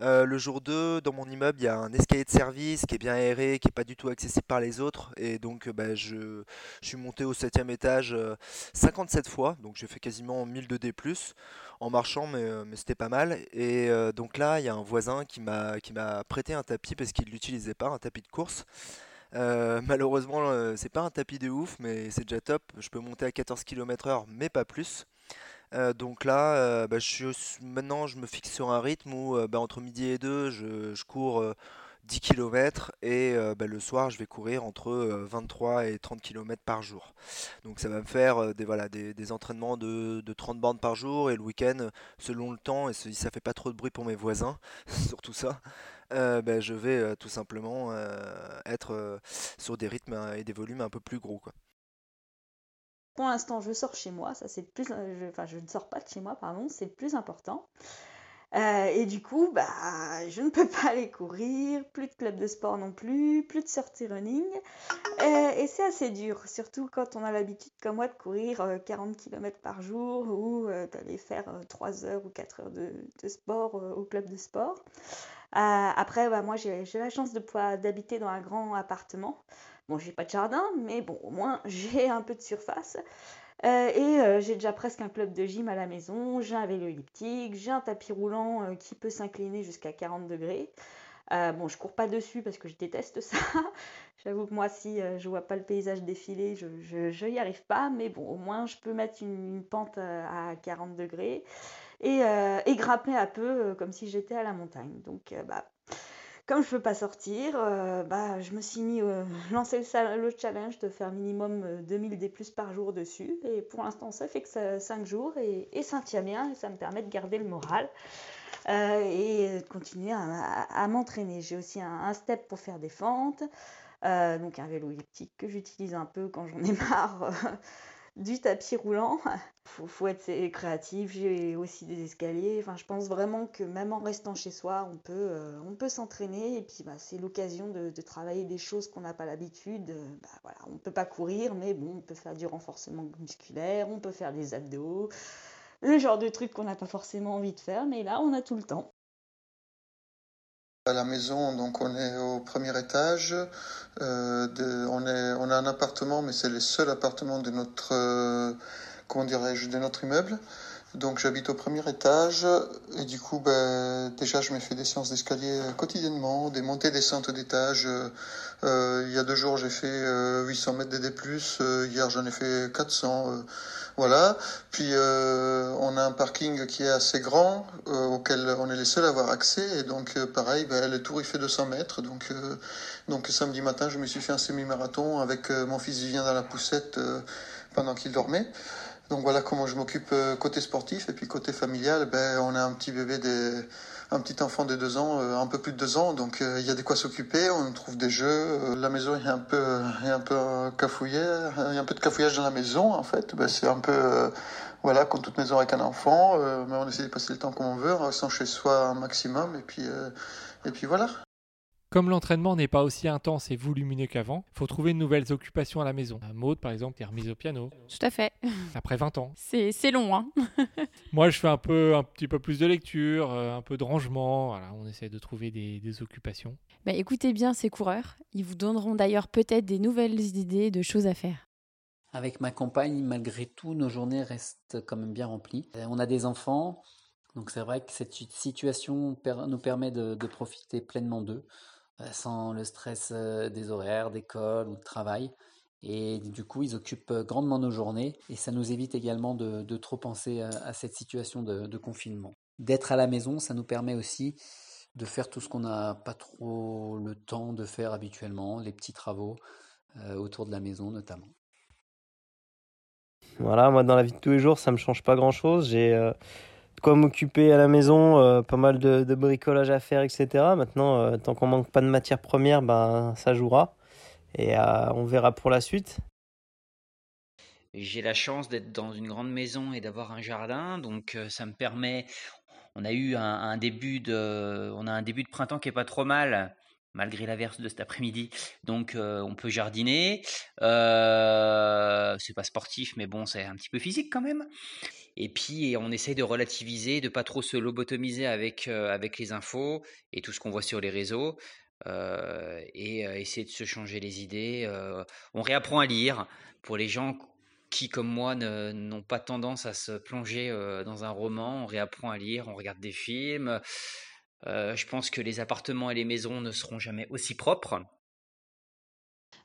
[SPEAKER 24] le jour 2 dans mon immeuble il y a un escalier de service qui est bien aéré qui est pas du tout accessible par les autres. Et donc bah, je, suis monté au 7 étage 57 fois. Donc j'ai fait quasiment 1000 de D+ en marchant, mais, euh, mais c'était pas mal. Et euh, donc là, il y a un voisin qui m'a qui m'a prêté un tapis parce qu'il l'utilisait pas, un tapis de course. Euh, malheureusement, c'est pas un tapis de ouf, mais c'est déjà top. Je peux monter à 14 km/h, mais pas plus. donc là, bah, je maintenant, je me fixe sur un rythme où bah, entre midi et deux, je cours 10 km et euh, bah, le soir je vais courir entre 23 euh, et 30 km par jour. Donc ça va me faire euh, des, voilà, des, entraînements de, 30 bandes par jour et le week-end selon le temps et si ça fait pas trop de bruit pour mes voisins, surtout ça, bah, je vais tout simplement être sur des rythmes et des volumes un peu plus gros. Quoi.
[SPEAKER 13] Pour l'instant, je sors chez moi, ça c'est plus, enfin je ne sors pas de chez moi, pardon, c'est le plus important. Euh, et du coup, bah, je ne peux pas aller courir, plus de club de sport non plus, plus de sortie running. Euh, et c'est assez dur, surtout quand on a l'habitude comme moi de courir 40 euh, km par jour ou d'aller faire 3 heures ou 4 heures de, sport au club de sport. après, bah, moi j'ai la chance de pouvoir d'habiter dans un grand appartement. Bon, j'ai pas de jardin, mais bon, au moins j'ai un peu de surface. Euh, et euh, j'ai déjà presque un club de gym à la maison, j'ai un vélo elliptique, j'ai un tapis roulant euh, qui peut s'incliner jusqu'à 40 degrés. bon, je cours pas dessus parce que je déteste ça. J'avoue que moi, si je vois pas le paysage défiler, je, je, y arrive pas. Mais bon, au moins, je peux mettre une, pente à 40 degrés et, et grimper un peu comme si j'étais à la montagne. Donc, bah, comme je peux pas sortir, euh, bah, je me suis mis, euh, lancé le, challenge de faire minimum 2000 euh, D par jour dessus. Et pour l'instant, ça fait que 5 jours et, ça me tient bien et ça me permet de garder le moral et de continuer à, m'entraîner. J'ai aussi un, step pour faire des fentes, donc un vélo elliptique que j'utilise un peu quand j'en ai marre du tapis roulant. Faut, faut être créatif. J'ai aussi des escaliers. Enfin, je pense vraiment que même en restant chez soi, on peut, euh, on peut s'entraîner. Et puis, bah, c'est l'occasion de, travailler des choses qu'on n'a pas l'habitude. Bah, voilà, on ne peut pas courir, mais bon, on peut faire du renforcement musculaire, on peut faire des abdos, le genre de trucs qu'on n'a pas forcément envie de faire. Mais là, on a tout le temps
[SPEAKER 26] à la maison, donc on est au premier étage. Euh, on, est, on a un appartement, mais c'est le seul appartement de notre, euh, comment dirais-je, de notre immeuble. Donc j'habite au premier étage et du coup ben, déjà je me fais des séances d'escalier quotidiennement, des montées descentes d'étage. Euh, il y a deux jours j'ai fait 800 mètres de D+, hier j'en ai fait 400. Voilà. Puis euh, on a un parking qui est assez grand, euh, auquel on est les seuls à avoir accès. Et donc euh, pareil, ben, le tour il fait 200 mètres. Donc, donc samedi matin, je me suis fait un semi-marathon avec mon fils Vivien dans la poussette pendant qu'il dormait. Donc voilà comment je m'occupe côté sportif. Et puis côté familial, ben, on a un petit bébé des un petit enfant de deux ans, euh, un peu plus de deux ans, donc euh, il y a de quoi s'occuper, on trouve des jeux, euh, la maison est un peu, est un peu cafouillée, il y a un peu de cafouillage dans la maison en fait, ben, c'est un peu, voilà, comme toute maison avec un enfant, mais on essaie de passer le temps comme on veut, sans chez soi un maximum, et puis, et puis voilà.
[SPEAKER 3] Comme l'entraînement n'est pas aussi intense et volumineux qu'avant, il faut trouver de nouvelles occupations à la maison. Maud, par exemple, est remise au piano.
[SPEAKER 2] Tout à fait.
[SPEAKER 3] Après 20 ans.
[SPEAKER 2] C'est long, hein
[SPEAKER 3] Moi, je fais un, peu, un petit peu plus de lecture, euh, un peu de rangement. Voilà, on essaie de trouver des, occupations.
[SPEAKER 2] Bah, écoutez bien ces coureurs. Ils vous donneront d'ailleurs peut-être des nouvelles idées de choses à faire.
[SPEAKER 5] Avec ma compagne, malgré tout, nos journées restent quand même bien remplies. Euh, on a des enfants, donc c'est vrai que cette situation nous permet de profiter pleinement d'eux. Euh, sans le stress euh, des horaires, d'école ou de travail. Et du coup, ils occupent euh, grandement nos journées et ça nous évite également de, trop penser à, cette situation de, confinement. D'être à la maison, ça nous permet aussi de faire tout ce qu'on n'a pas trop le temps de faire habituellement, les petits travaux, autour de la maison notamment.
[SPEAKER 27] Voilà, moi dans la vie de tous les jours, ça me change pas grand chose. J'ai quoi m'occuper à la maison, euh, pas mal de, bricolage à faire, etc. Maintenant, euh, tant qu'on manque pas de matières premières, ben ça jouera et on verra pour la suite.
[SPEAKER 28] J'ai la chance d'être dans une grande maison et d'avoir un jardin, donc ça me permet. On a eu un, un, début de, on a un début de printemps qui est pas trop mal malgré l'averse de cet après-midi. Donc on peut jardiner. Euh, c'est pas sportif, mais bon, c'est un petit peu physique quand même. Et puis on essaye de relativiser, de pas trop se lobotomiser avec avec les infos et tout ce qu'on voit sur les réseaux. et essayer de se changer les idées. on réapprend à lire pour les gens qui, comme moi, n'ont pas tendance à se plonger dans un roman. On réapprend à lire, on regarde des films. Euh, je pense que les appartements et les maisons ne seront jamais aussi propres.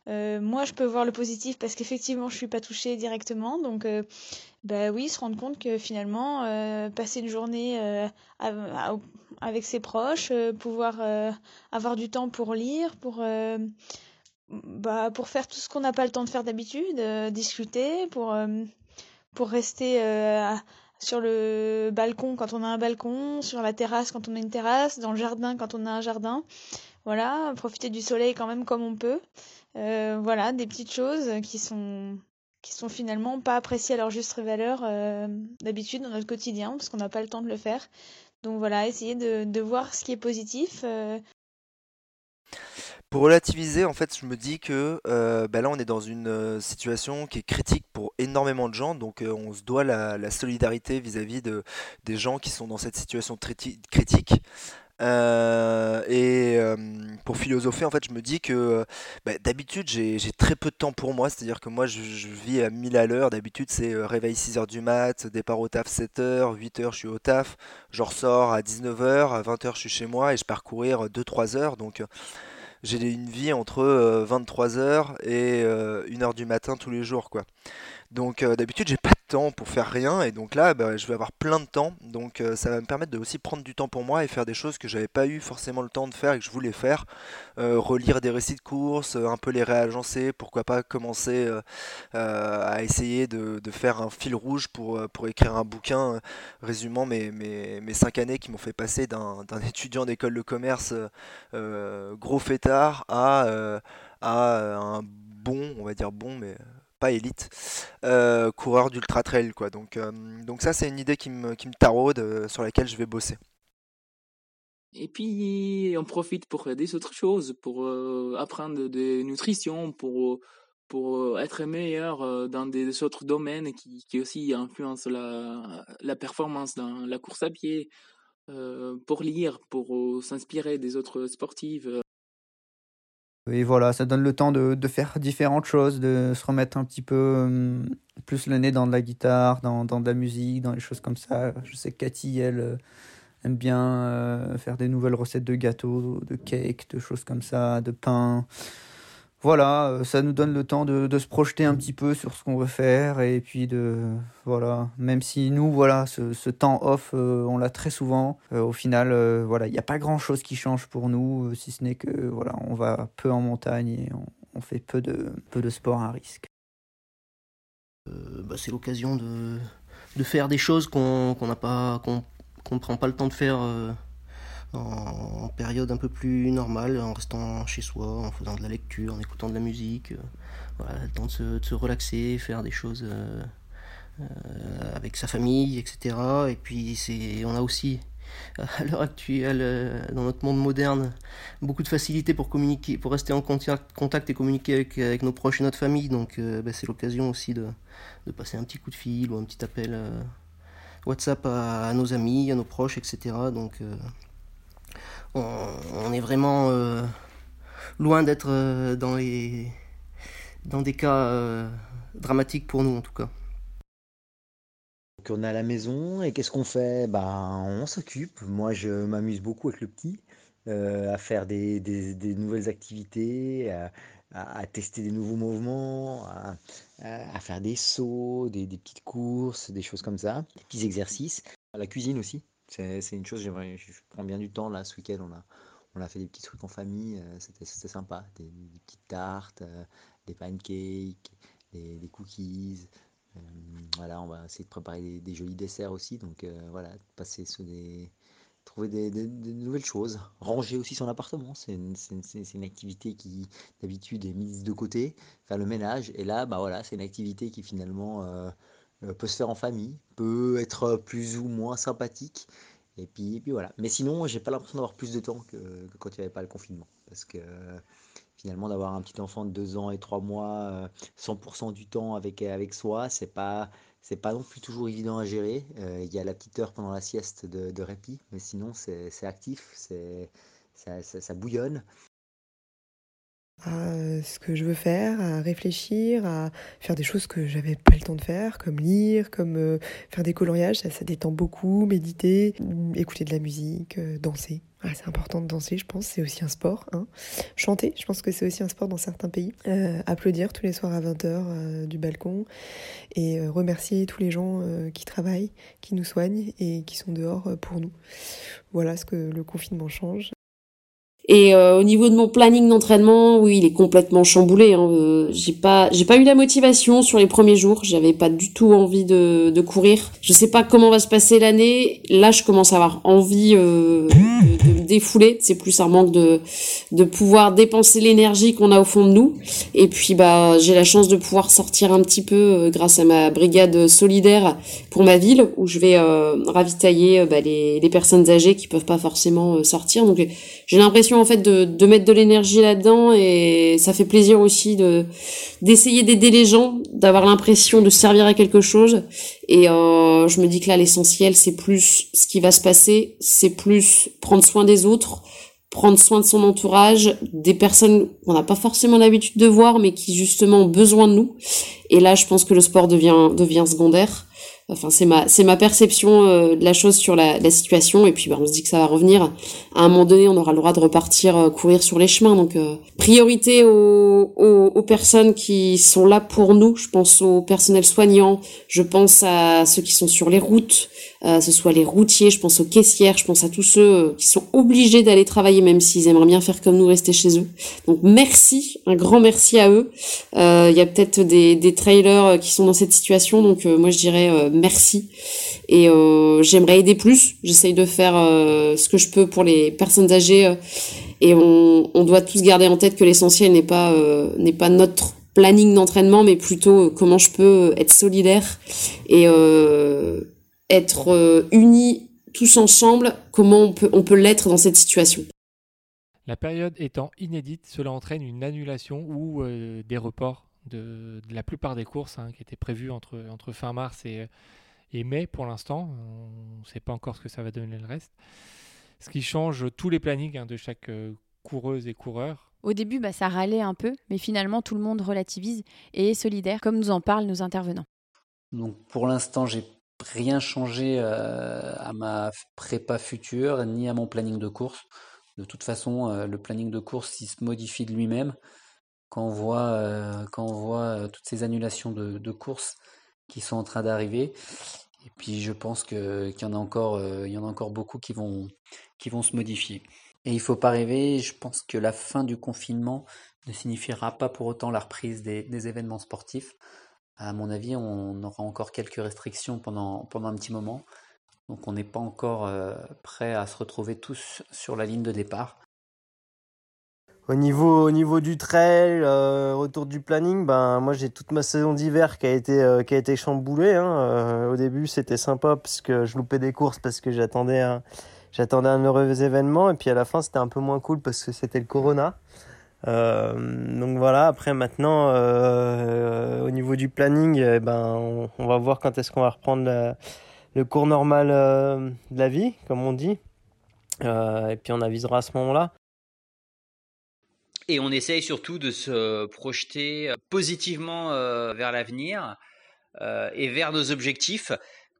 [SPEAKER 6] Euh, moi, je peux voir le positif parce qu'effectivement, je suis pas touchée directement. Donc, euh, bah oui, se rendre compte que finalement, passer une journée avec ses proches, pouvoir avoir du temps pour lire, pour bah, pour faire tout ce qu'on n'a pas le temps de faire d'habitude, discuter, pour pour rester sur le balcon quand on a un balcon, sur la terrasse quand on a une terrasse, dans le jardin quand on a un jardin. Voilà, profiter du soleil quand même comme on peut. Euh, voilà, des petites choses qui sont qui sont finalement pas appréciées à leur juste valeur euh, d'habitude dans notre quotidien parce qu'on n'a pas le temps de le faire. Donc voilà, essayer de, voir ce qui est positif, euh,
[SPEAKER 24] pour relativiser, en fait, je me dis que euh, bah là, on est dans une euh, situation qui est critique pour énormément de gens, donc euh, on se doit la, solidarité vis-à-vis de, des gens qui sont dans cette situation critique. et pour philosopher, en fait, je me dis que bah, d'habitude, j'ai très peu de temps pour moi, c'est-à-dire que moi, je, vis à 1000 à l'heure. D'habitude, c'est réveil 6h du mat, départ au taf 7h, 8h, je suis au taf, je ressors à 19h, à 20h, je suis chez moi et je pars courir 2-3 heures. Donc, j'ai une vie entre 23h et 1h du matin tous les jours, quoi. Donc euh, d'habitude j'ai pas de temps pour faire rien et donc là bah, je vais avoir plein de temps. Donc euh, ça va me permettre de aussi prendre du temps pour moi et faire des choses que j'avais pas eu forcément le temps de faire et que je voulais faire. Euh, relire des récits de courses un peu les réagencer pourquoi pas commencer à essayer de, faire un fil rouge pour, pour écrire un bouquin résumant mes, mes, mes cinq années qui m'ont fait passer d'un étudiant d'école de commerce gros fêtard à, à un bon on va dire bon mais élite, euh, coureur d'ultra trail quoi. Donc, euh, donc ça c'est une idée qui me, qui me taraude, euh, sur laquelle je vais bosser.
[SPEAKER 18] Et puis on profite pour faire des autres choses, pour apprendre de nutrition, pour pour être meilleur dans des autres domaines qui, qui aussi influencent la, la performance dans la course à pied, pour lire, pour s'inspirer des autres sportifs.
[SPEAKER 7] Et voilà, ça donne le temps de, faire différentes choses, de se remettre un petit peu hum, plus le nez dans de la guitare, dans, dans, de la musique, dans les choses comme ça. Je sais que Cathy, elle, euh, aime bien euh, faire des nouvelles recettes de gâteaux, de cakes, de choses comme ça, de pain voilà, euh, ça nous donne le temps de, se projeter un petit peu sur ce qu'on veut faire et puis de voilà, même si nous voilà, ce, temps off, euh, on l'a très souvent. Euh, au final, voilà, il n'y a pas grand chose qui change pour nous, si ce n'est que voilà, on va peu en montagne et on, fait peu de peu sport à risque.
[SPEAKER 19] Bah, c'est l'occasion de, faire des choses qu'on n'a pas qu'on qu'on prend pas le temps de faire en, période un peu plus normale, en restant chez soi, en faisant de la lecture, en écoutant de la musique. Euh, voilà, le temps de se, relaxer, faire des choses euh, euh, avec sa famille, etc. Et puis on a aussi à l'heure actuelle, dans notre monde moderne, beaucoup de facilité pour communiquer, pour rester en contact, et communiquer avec, nos proches et notre famille. Donc, bah, c'est l'occasion aussi de, passer un petit coup de fil ou un petit appel WhatsApp à, nos amis, à nos proches, etc. Donc, on, est vraiment euh, loin d'être euh, dans des cas euh, dramatiques pour nous en tout cas.
[SPEAKER 8] On est à la maison et qu'est-ce qu'on fait? Bah, On s'occupe. Moi je m'amuse beaucoup avec le petit à faire des, nouvelles activités, à, tester des nouveaux mouvements, à, faire des sauts, des, des, petites courses, des choses comme ça, des petits exercices. La cuisine aussi. C'est une chose, je prends bien du temps là ce week-end. On a, on a fait des petits trucs en famille, euh, c'était sympa. Des, petites tartes, euh, des pancakes, des, cookies. voilà, on va essayer de préparer des, jolis desserts aussi. Donc voilà, passer sur des, trouver des, nouvelles choses. Ranger aussi son appartement, c'est une, activité qui d'habitude est mise de côté. Faire le ménage, et là, bah voilà, c'est une activité qui finalement euh, euh, peut se faire en famille, peut être plus ou moins sympathique. Et puis, voilà. Mais sinon, j'ai pas l'impression d'avoir plus de temps que, quand il n'y avait pas le confinement. Parce que finalement, d'avoir un petit enfant de 2 ans et 3 mois, 100% euh, du temps avec, avec soi, c'est pas c'est pas non plus toujours évident à gérer. Euh, il y a la petite heure pendant la sieste de, répit, mais sinon c'est actif, c'est ça, bouillonne
[SPEAKER 25] à ce que je veux faire, à réfléchir, à faire des choses que j'avais pas le temps de faire, comme lire, comme euh, faire des coloriages, ça, détend beaucoup, méditer, écouter de la musique, euh, danser. Ah, c'est important de danser, je pense, c'est aussi un sport. Hein. Chanter, je pense que c'est aussi un sport dans certains pays. Euh, applaudir tous les soirs à 20h du balcon et remercier tous les gens qui travaillent, qui nous soignent et qui sont dehors pour nous. Voilà ce que le confinement change.
[SPEAKER 15] Et euh, au niveau de mon planning d'entraînement, oui, il est complètement chamboulé. Hein. Euh, j'ai pas, j'ai pas eu la motivation sur les premiers jours. J'avais pas du tout envie de, de courir. Je sais pas comment va se passer l'année. Là, je commence à avoir envie euh, de, de, défouler. C'est plus un manque de de pouvoir dépenser l'énergie qu'on a au fond de nous. Et puis, bah, j'ai la chance de pouvoir sortir un petit peu grâce à ma brigade solidaire pour ma ville, où je vais ravitailler bah, les, les personnes âgées qui peuvent pas forcément sortir. Donc, j'ai l'impression en fait de, mettre de l'énergie là-dedans et ça fait plaisir aussi de d'essayer d'aider les gens, d'avoir l'impression de servir à quelque chose. Et euh, je me dis que là l'essentiel c'est plus ce qui va se passer, c'est plus prendre soin des autres, prendre soin de son entourage, des personnes qu'on n'a pas forcément l'habitude de voir mais qui justement ont besoin de nous. Et là je pense que le sport devient devient secondaire. Enfin, c'est ma, c'est ma perception euh, de la chose sur la, la, situation. Et puis, bah, on se dit que ça va revenir. À un moment donné, on aura le droit de repartir euh, courir sur les chemins. Donc, euh, priorité aux, aux, personnes qui sont là pour nous. Je pense aux personnels soignants. Je pense à ceux qui sont sur les routes, ce soit les routiers. Je pense aux caissières. Je pense à tous ceux qui sont obligés d'aller travailler, même s'ils aimeraient bien faire comme nous, rester chez eux. Donc, merci, un grand merci à eux. Il y a peut-être des, des trailers qui sont dans cette situation. Donc, moi, je dirais merci. Et euh, j'aimerais aider plus. J'essaye de faire euh, ce que je peux pour les personnes âgées. Euh, et on, doit tous garder en tête que l'essentiel n'est pas, n'est pas notre planning d'entraînement, mais plutôt comment je peux être solidaire et être unis tous ensemble, comment on peut l'être dans cette situation.
[SPEAKER 3] La période étant inédite, cela entraîne une annulation ou des reports de, la plupart des courses hein, qui étaient prévues entre, entre fin mars et, et mai pour l'instant. On ne sait pas encore ce que ça va donner le reste. Ce qui change tous les plannings hein, de chaque euh, coureuse et coureur.
[SPEAKER 2] Au début, bah, ça râlait un peu, mais finalement, tout le monde relativise et est solidaire, comme nous en parlent nos intervenants.
[SPEAKER 5] Donc pour l'instant, j'ai rien changé euh, à ma prépa future ni à mon planning de course. De toute façon, euh, le planning de course, il se modifie de lui-même quand on voit, euh, quand on voit euh, toutes ces annulations de, courses qui sont en train d'arriver. Et puis je pense que, qu'il y en a encore, euh, il y en a encore beaucoup qui vont, se modifier. Et il faut pas rêver, je pense que la fin du confinement ne signifiera pas pour autant la reprise des, événements sportifs. À mon avis, on aura encore quelques restrictions pendant, pendant un petit moment. Donc on n'est pas encore prêt à se retrouver tous sur la ligne de départ.
[SPEAKER 27] Au niveau, au niveau du trail, euh, retour du planning, ben moi j'ai toute ma saison d'hiver qui a été euh, qui a été chamboulée. Hein. Euh, au début c'était sympa parce que je loupais des courses parce que j'attendais un, j'attendais un heureux événement et puis à la fin c'était un peu moins cool parce que c'était le Corona. donc voilà. Après maintenant au niveau du planning, eh ben on, va voir quand est-ce qu'on va reprendre le cours normal de la vie, comme on dit. et puis on avisera à ce moment-là.
[SPEAKER 28] Et on essaye surtout de se projeter euh, positivement euh, vers l'avenir euh, et vers nos objectifs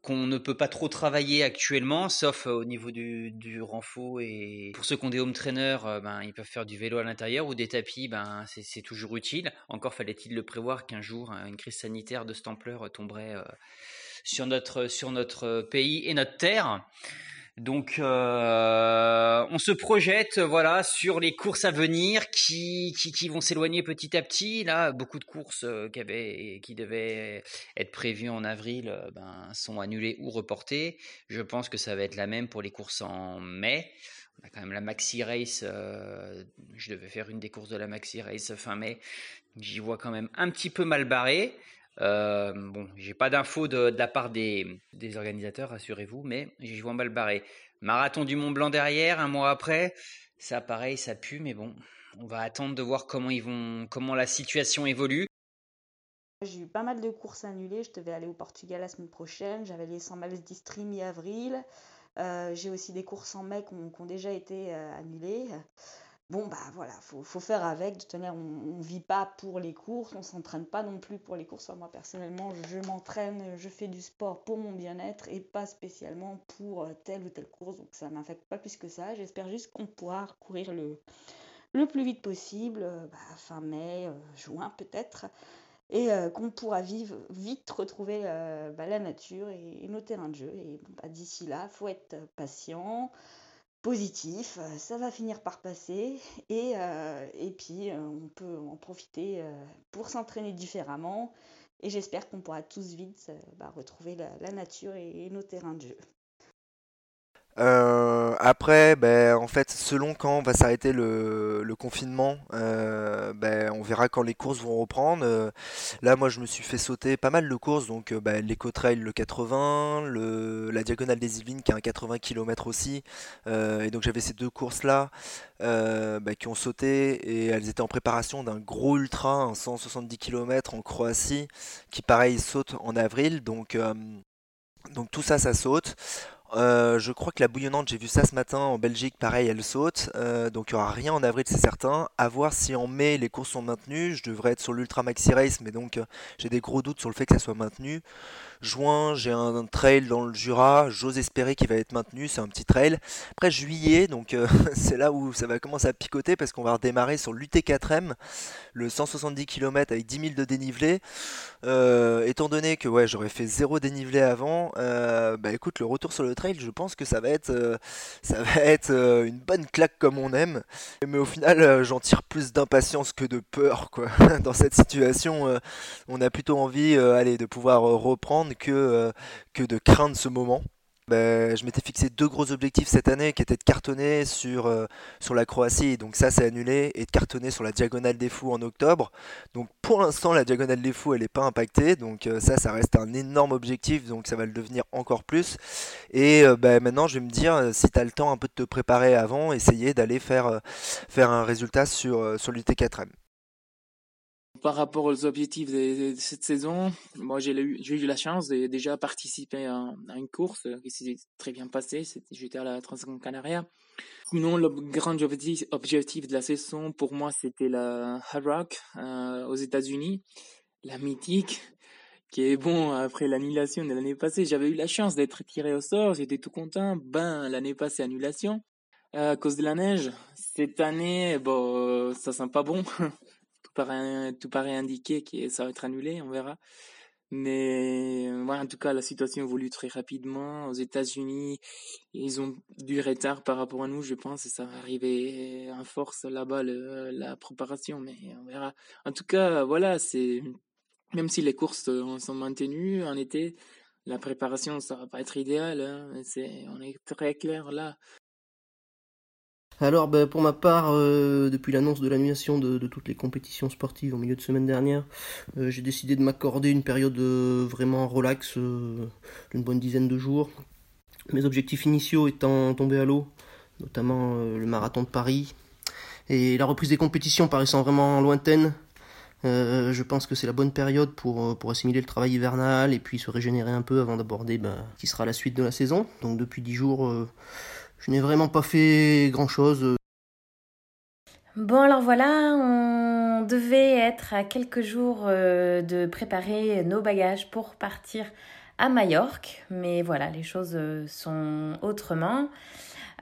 [SPEAKER 28] qu'on ne peut pas trop travailler actuellement, sauf au niveau du, renfort. Et pour ceux qui ont des home trainers, ben, ils peuvent faire du vélo à l'intérieur ou des tapis, ben, c'est toujours utile. Encore fallait-il le prévoir qu'un jour, une crise sanitaire de cette ampleur tomberait sur, notre, sur notre pays et notre terre. Donc, euh, on se projette, voilà, sur les courses à venir qui, qui, vont s'éloigner petit à petit. Là, beaucoup de courses euh, qui, avaient, qui devaient être prévues en avril euh, ben, sont annulées ou reportées. Je pense que ça va être la même pour les courses en mai. On a quand même la Maxi Race. je devais faire une des courses de la Maxi Race fin mai. J'y vois quand même un petit peu mal barré. Euh, bon, j'ai pas d'infos de, la part des, organisateurs, rassurez-vous, mais j'y vois mal barré. Marathon du Mont Blanc derrière, un mois après, ça pareil, ça pue, mais bon, on va attendre de voir comment ils vont, comment la situation évolue.
[SPEAKER 13] J'ai eu pas mal de courses annulées. Je devais aller au Portugal la semaine prochaine. J'avais les 100 miles d'Istri mi-avril. Euh, j'ai aussi des courses en mai qui ont, déjà été euh, annulées bon bah voilà, faut, faut faire avec. De toute manière, on, ne vit pas pour les courses, on s'entraîne pas non plus pour les courses. moi personnellement, je m'entraîne, je fais du sport pour mon bien-être et pas spécialement pour euh, telle ou telle course. Donc ça m'affecte pas plus que ça. J'espère juste qu'on pourra courir le, le plus vite possible, euh, bah, fin mai, euh, juin peut-être, et qu'on pourra vivre, vite retrouver bah, la nature et, nos terrains de jeu. Et bah, d'ici là, faut être patient positif, euh, ça va finir par passer et, euh, puis euh, on peut en profiter pour s'entraîner différemment et j'espère qu'on pourra tous vite bah, retrouver la, nature et nos terrains de jeu.
[SPEAKER 24] Euh, après, ben, en fait, selon quand va s'arrêter le, confinement, euh, ben, on verra quand les courses vont reprendre. Euh, là, moi, je me suis fait sauter pas mal de courses, donc ben, l'éco-trail le 80, le, la diagonale des Yvelines qui a un 80 km aussi. et donc j'avais ces deux courses-là ben, qui ont sauté et elles étaient en préparation d'un gros ultra, un 170 km en Croatie, qui pareil saute en avril. Donc, donc tout ça, ça saute. Euh, je crois que la bouillonnante, j'ai vu ça ce matin en Belgique, pareil, elle saute. Euh, donc il n'y aura rien en avril, c'est certain. À voir si en mai les courses sont maintenues. Je devrais être sur l'Ultra Maxi Race, mais donc euh, j'ai des gros doutes sur le fait que ça soit maintenu. Juin, j'ai un, trail dans le Jura. J'ose espérer qu'il va être maintenu. C'est un petit trail. Après juillet, donc c'est là où ça va commencer à picoter parce qu'on va redémarrer sur l'UT4M, le 170 km avec 10 000 de dénivelé. étant donné que ouais, j'aurais fait zéro dénivelé avant, bah écoute, le retour sur le trail je pense que ça va être, euh, ça va être euh, une bonne claque comme on aime. Mais au final, euh, j'en tire plus d'impatience que de peur. Quoi. Dans cette situation, on a plutôt envie allez, de pouvoir reprendre que, que de craindre ce moment. Ben, je m'étais fixé deux gros objectifs cette année qui étaient de cartonner sur, euh, sur la Croatie, donc ça c'est annulé, et de cartonner sur la Diagonale des Fous en octobre. Donc pour l'instant la Diagonale des Fous elle n'est pas impactée, donc euh, ça ça reste un énorme objectif, donc ça va le devenir encore plus. Et euh, ben, maintenant je vais me dire, si tu as le temps un peu de te préparer avant, essayer d'aller faire, faire un résultat sur, sur l'UT4M
[SPEAKER 18] par rapport aux objectifs de, cette saison, moi j'ai eu, la chance de déjà participer à, une course qui s'est très bien passée. J'étais à la Transcon Canaria. Sinon, le grand objectif, de la saison pour moi c'était la Hard Rock euh, aux États-Unis, la mythique qui est bon après l'annulation de l'année passée. J'avais eu la chance d'être tiré au sort, j'étais tout content. Ben l'année passée annulation à cause de la neige. Cette année, bon, ça sent pas bon. tout paraît indiquer que ça va être annulé, on verra. Mais ouais, en tout cas, la situation évolue très rapidement. Aux États-Unis, ils ont du retard par rapport à nous, je pense, et ça va arriver en force là-bas, la préparation, mais on verra. En tout cas, voilà, c'est même si les courses sont maintenues en été, la préparation, ça va pas être idéal. Hein. C'est, on est très clair là.
[SPEAKER 19] Alors ben, pour ma part, euh, depuis l'annonce de l'annulation de, toutes les compétitions sportives au milieu de semaine dernière, euh, j'ai décidé de m'accorder une période euh, vraiment relax d'une bonne dizaine de jours. Mes objectifs initiaux étant tombés à l'eau, notamment le marathon de Paris, et la reprise des compétitions paraissant vraiment lointaine, je pense que c'est la bonne période pour, assimiler le travail hivernal et puis se régénérer un peu avant d'aborder ben, qui sera la suite de la saison. Donc depuis 10 jours, je n'ai vraiment pas fait grand-chose.
[SPEAKER 22] Bon alors voilà, on devait être à quelques jours euh, de préparer nos bagages pour partir à Majorque, mais voilà, les choses euh, sont autrement.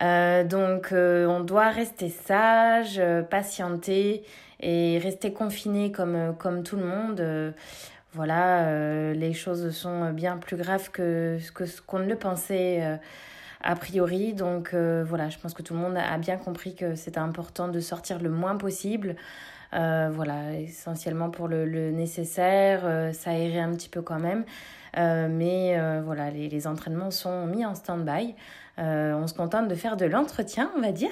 [SPEAKER 22] Euh, donc on doit rester sage, patienter et rester confiné comme, comme tout le monde. voilà, les choses sont bien plus graves que, que ce qu'on ne le pensait a priori. Donc voilà, je pense que tout le monde a bien compris que c'était important de sortir le moins possible. voilà, essentiellement pour le, nécessaire, s'aérer un petit peu quand même. mais voilà, les, entraînements sont mis en stand-by. on se contente de faire de l'entretien, on va dire.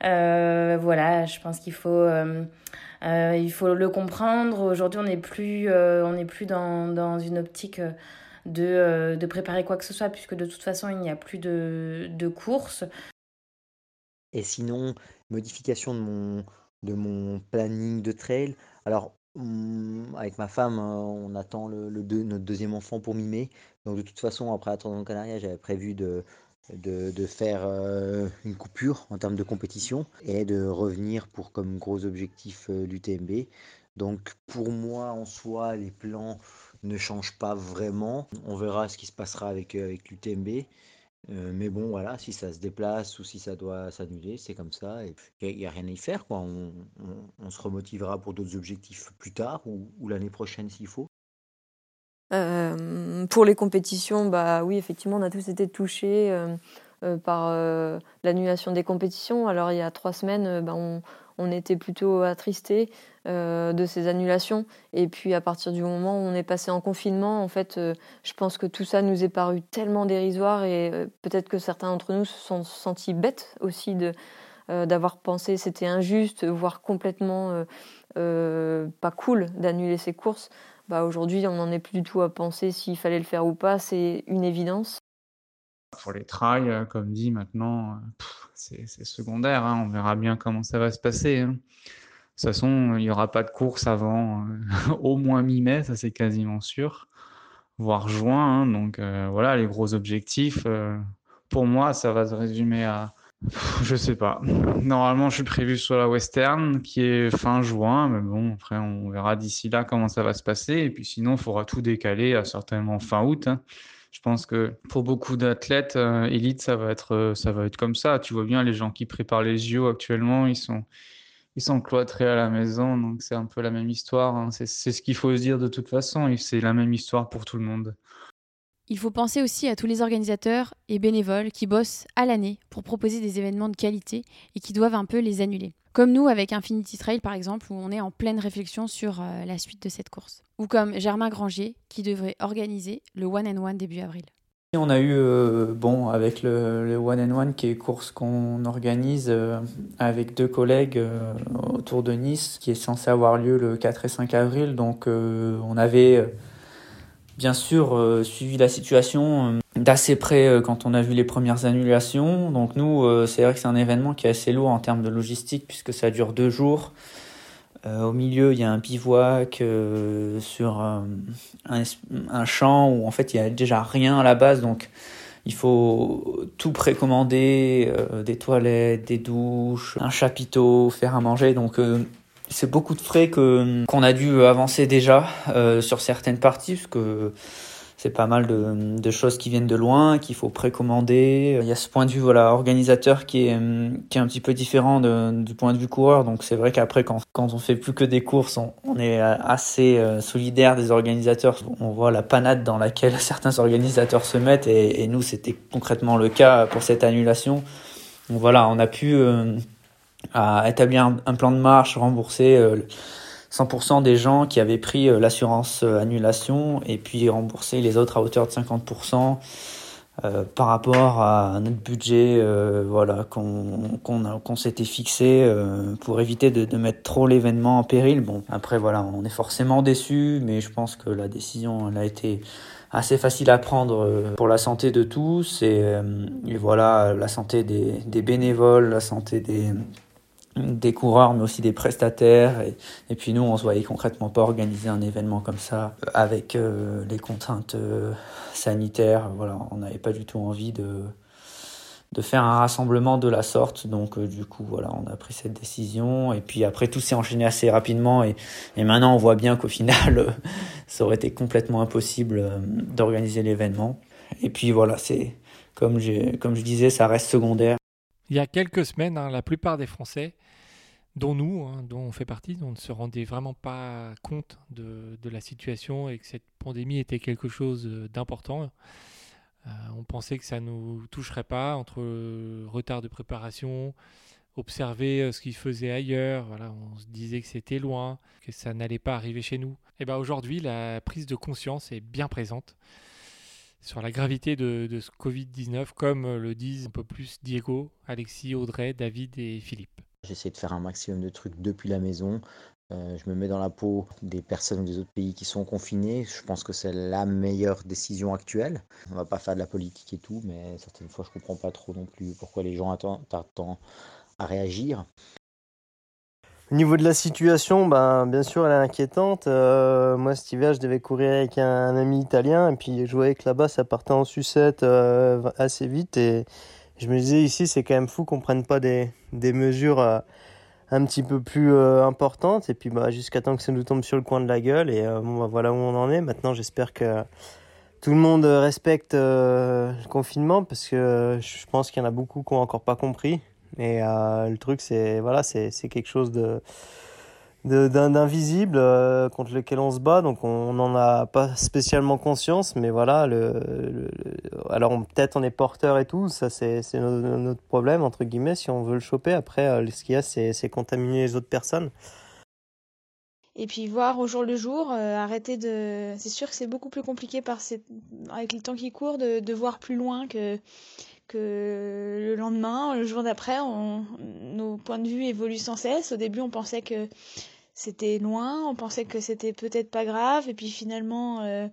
[SPEAKER 22] voilà, je pense qu'il faut euh, il faut le comprendre. Aujourd'hui, on n'est plus, euh, on n'est plus dans, dans, une optique de, euh, de, préparer quoi que ce soit, puisque de toute façon, il n'y a plus de, de course.
[SPEAKER 8] Et sinon, modification de mon, de mon planning de trail. Alors, mm, avec ma femme, on attend le, le notre deuxième enfant pour mi-mai. Donc, de toute façon, après attendre mon Canaria, j'avais prévu de, de, faire euh, une coupure en termes de compétition et de revenir pour comme gros objectif euh, l'UTMB. Donc pour moi en soi les plans ne changent pas vraiment. On verra ce qui se passera avec, euh, avec l'UTMB. mais bon voilà, si ça se déplace ou si ça doit s'annuler, c'est comme ça. Et il n'y a, rien à y faire. Quoi. On, se remotivera pour d'autres objectifs plus tard ou l'année prochaine s'il faut.
[SPEAKER 11] Euh, pour les compétitions, bah oui, effectivement, on a tous été touchés euh, euh, par l'annulation des compétitions. Alors il y a trois semaines, bah, on, on, était plutôt attristés de ces annulations. Et puis à partir du moment où on est passé en confinement, en fait, je pense que tout ça nous est paru tellement dérisoire et peut-être que certains d'entre nous se sont sentis bêtes aussi de d'avoir pensé c'était injuste, voire complètement pas cool d'annuler ces courses. Bah, aujourd'hui, on n'en est plus du tout à penser s'il fallait le faire ou pas, c'est une évidence.
[SPEAKER 23] Pour les trails, euh, comme dit maintenant, euh, c'est secondaire, hein. on verra bien comment ça va se passer. Hein. De toute façon, il n'y aura pas de course avant euh, au moins mi-mai, ça c'est quasiment sûr, voire juin. Hein. donc voilà, les gros objectifs, pour moi, ça va se résumer à je sais pas. Normalement, je suis prévu sur la Western, qui est fin juin, mais bon, après, on verra d'ici là comment ça va se passer. Et puis sinon, il faudra tout décaler à certainement fin août. Je pense que pour beaucoup d'athlètes euh, élites, ça va être euh, ça va être comme ça. Tu vois bien les gens qui préparent les JO actuellement, ils sont ils sont cloîtrés à la maison, donc c'est un peu la même histoire. Hein. C'est ce qu'il faut se dire de toute façon, c'est la même histoire pour tout le monde.
[SPEAKER 2] Il faut penser aussi à tous les organisateurs et bénévoles qui bossent à l'année pour proposer des événements de qualité et qui doivent un peu les annuler. Comme nous avec Infinity Trail par exemple, où on est en pleine réflexion sur euh, la suite de cette course. Ou comme Germain Granger, qui devrait organiser le One and One début avril.
[SPEAKER 7] On a eu, euh, bon, avec le, One and One, qui est une course qu'on organise euh, avec deux collègues autour de Nice, qui est censé avoir lieu le 4 et 5 avril. Donc, on avait bien sûr euh, suivi la situation euh, d'assez près euh, quand on a vu les premières annulations. Donc nous, c'est vrai que c'est un événement qui est assez lourd en termes de logistique puisque ça dure deux jours. au milieu, il y a un bivouac sur un, un, champ où en fait il y a déjà rien à la base, donc il faut tout précommander, des toilettes, des douches, un chapiteau, faire à manger. Donc c'est beaucoup de frais que qu'on a dû avancer déjà euh, sur certaines parties parce que c'est pas mal de, choses qui viennent de loin, qu'il faut précommander. Il y a ce point de vue voilà organisateur qui est qui est un petit peu différent du point de vue coureur. Donc c'est vrai qu'après quand quand on fait plus que des courses, on, est assez euh, solidaire des organisateurs. On voit la panade dans laquelle certains organisateurs se mettent et, et nous c'était concrètement le cas pour cette annulation. Donc voilà, on a pu euh, à établir un, plan de marche, rembourser 100% euh, des gens qui avaient pris euh, l'assurance euh, annulation et puis rembourser les autres à hauteur de 50% par rapport à notre budget voilà qu'on qu'on s'était fixé pour éviter de, mettre trop l'événement en péril. Bon après voilà on est forcément déçu mais je pense que la décision elle a été assez facile à prendre pour la santé de tous et, voilà la santé des bénévoles, la santé des, des coureurs, mais aussi des prestataires. Et, et, puis nous, on se voyait concrètement pas organiser un événement comme ça avec euh, les contraintes euh, sanitaires. Voilà, on n'avait pas du tout envie de, de faire un rassemblement de la sorte. Donc euh, du coup, voilà, on a pris cette décision. Et puis après, tout s'est enchaîné assez rapidement. Et, et maintenant, on voit bien qu'au final, ça aurait été complètement impossible d'organiser l'événement. Et puis voilà, c'est comme, comme je disais, ça reste secondaire.
[SPEAKER 3] Il y a quelques semaines, hein, la plupart des Français dont nous, hein, dont on fait partie, on ne se rendait vraiment pas compte de, la situation et que cette pandémie était quelque chose euh, d'important. on pensait que ça ne nous toucherait pas entre retard de préparation, observer ce qu'ils faisaient ailleurs. Voilà, on se disait que c'était loin, que ça n'allait pas arriver chez nous. Et ben aujourd'hui, la prise de conscience est bien présente sur la gravité de, ce Covid-19, comme le disent un peu plus Diego, Alexis, Audrey, David et Philippe.
[SPEAKER 8] J'essaie de faire un maximum de trucs depuis la maison. Euh, je me mets dans la peau des personnes des autres pays qui sont confinés. Je pense que c'est la meilleure décision actuelle. On va pas faire de la politique et tout, mais certaines fois, je comprends pas trop non plus pourquoi les gens attendent, attendent à réagir.
[SPEAKER 27] Au niveau de la situation, ben, bien sûr, elle est inquiétante. Euh, moi, cet hiver, je devais courir avec un, ami italien, et puis je voyais que là-bas, ça partait en sucette euh, assez vite. Et je me disais, ici, c'est quand même fou qu'on prenne pas des, des mesures euh, un petit peu plus importantes. Et puis, bah, jusqu'à temps que ça nous tombe sur le coin de la gueule. Et bon, bah, voilà où on en est. Maintenant, j'espère que tout le monde respecte le confinement, parce que je pense qu'il y en a beaucoup qui n'ont encore pas compris. Et euh, le truc, c'est voilà, c'est quelque chose de d'invisible euh, contre lequel on se bat, donc on n'en a pas spécialement conscience, mais voilà, le, alors peut-être on est porteur et tout, ça c'est notre problème, entre guillemets, si on veut le choper, après euh, ce qu'il y a c'est contaminer les autres personnes.
[SPEAKER 6] Et puis voir au jour le jour, arrêter de... C'est sûr que c'est beaucoup plus compliqué par avec le temps qui court de, de voir plus loin que que le lendemain, le jour d'après, nos points de vue évoluent sans cesse. Au début, on pensait que c'était loin, on pensait que c'était peut-être pas grave, et puis finalement, et euh,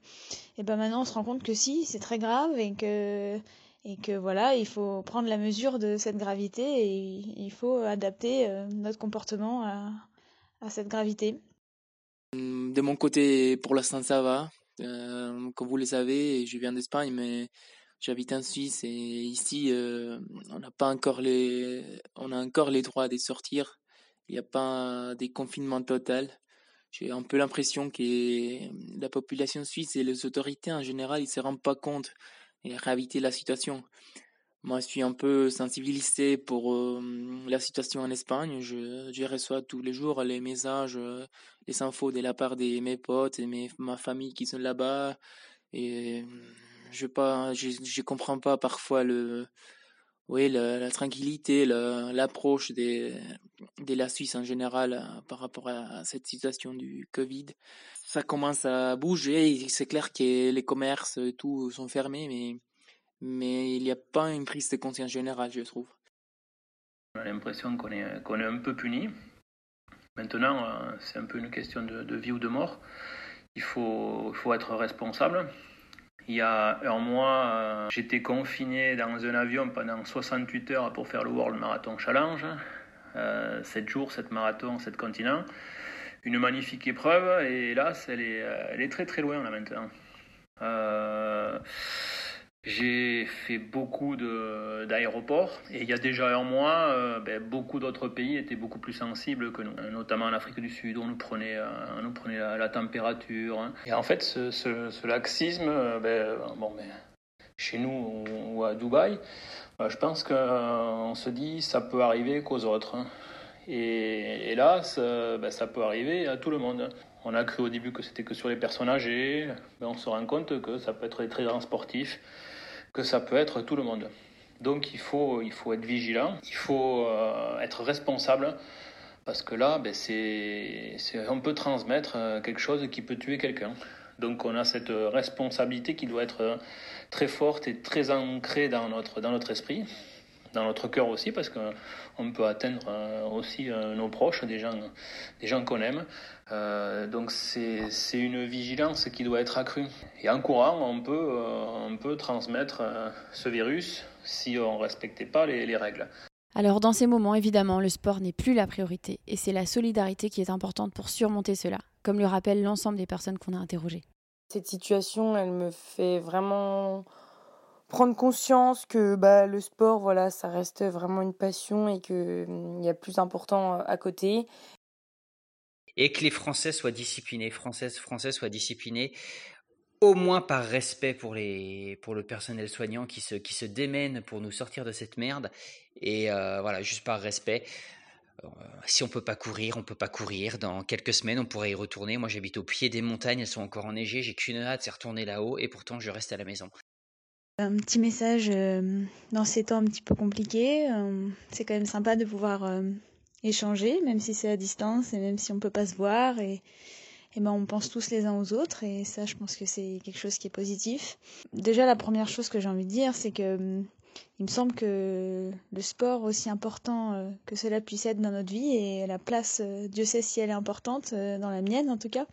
[SPEAKER 6] eh ben maintenant, on se rend compte que si, c'est très grave et que et que voilà, il faut prendre la mesure de cette gravité et il faut adapter euh, notre comportement à, à, cette gravité.
[SPEAKER 18] De mon côté, pour l'instant, ça va. Euh, comme vous le savez, je viens d'Espagne, mais J'habite en Suisse et ici, euh, on n'a pas encore les, on a encore les droits de sortir. Il n'y a pas des confinements total. J'ai un peu l'impression que la population suisse et les autorités en général, ils se rendent pas compte gravité de la situation. Moi, je suis un peu sensibilisé pour euh, la situation en Espagne. Je, je, reçois tous les jours les messages, euh, les infos de la part de mes potes et mes, ma famille qui sont là-bas. Et je pas, je, comprends pas parfois le, oui, la, tranquillité, l'approche des, de la Suisse en général euh, par rapport à, cette situation du Covid. Ça commence à bouger. C'est clair que les commerces tout sont fermés, mais, mais il n'y a pas une prise de conscience générale, je trouve.
[SPEAKER 21] On a l'impression qu'on est, qu'on est un peu puni. Maintenant, euh, c'est un peu une question de, de, vie ou de mort. Il faut, il faut être responsable. Il y a un mois, euh, j'étais confiné dans un avion pendant 68 heures pour faire le World Marathon Challenge. Euh, 7 jours, 7 marathons, 7 continents. Une magnifique épreuve et hélas, elle est, euh, elle est très très loin là maintenant. Euh, j'ai fait beaucoup d'aéroports et il y a déjà un mois, euh, ben, beaucoup d'autres pays étaient beaucoup plus sensibles que nous, notamment en Afrique du Sud, on nous prenait, euh, on nous prenait la, température. Hein. Et en fait, ce, laxisme, euh, ben, bon, ben, chez nous ou, à Dubaï, je pense qu'on se dit ça peut arriver qu'aux autres. Hein. Et hélas, ben, ça peut arriver à tout le monde. On a cru au début que c'était que sur les personnes âgées, mais on se rend compte que ça peut être les très grands sportifs que ça peut être tout le monde. Donc il faut, il faut être vigilant, il faut euh, être responsable, parce que là, ben, c'est, on peut transmettre euh, quelque chose qui peut tuer quelqu'un. Donc on a cette responsabilité qui doit être euh, très forte et très ancrée dans notre, dans notre esprit, dans notre cœur aussi, parce qu'on peut atteindre aussi nos proches, des gens, des gens qu'on aime. Euh, donc c'est une vigilance qui doit être accrue. Et en courant, on peut, euh, on peut transmettre euh, ce virus si on ne respectait pas les, les règles.
[SPEAKER 2] Alors dans ces moments, évidemment, le sport n'est plus la priorité et c'est la solidarité qui est importante pour surmonter cela, comme le rappellent l'ensemble des personnes qu'on a interrogées.
[SPEAKER 29] Cette situation, elle me fait vraiment prendre conscience que bah, le sport, voilà, ça reste vraiment une passion et qu'il hum, y a plus important à côté
[SPEAKER 28] et que les Français soient disciplinés, Françaises, Français soient disciplinés, au moins par respect pour les pour le personnel soignant qui se qui se démène pour nous sortir de cette merde et euh, voilà juste par respect. Euh, si on peut pas courir, on peut pas courir. Dans quelques semaines, on pourrait y retourner. Moi, j'habite au pied des montagnes, elles sont encore enneigées. J'ai qu'une hâte, c'est retourner là-haut, et pourtant, je reste à la maison.
[SPEAKER 6] Un petit message dans ces temps un petit peu compliqués. c'est quand même sympa de pouvoir échanger, même si c'est à distance et même si on peut pas se voir. Et, et ben on pense tous les uns aux autres. Et ça, je pense que c'est quelque chose qui est positif. Déjà, la première chose que j'ai envie de dire, c'est que il me semble que le sport, aussi important euh, que cela puisse être dans notre vie, et la place, euh, Dieu sait si elle est importante, euh, dans la mienne en tout cas,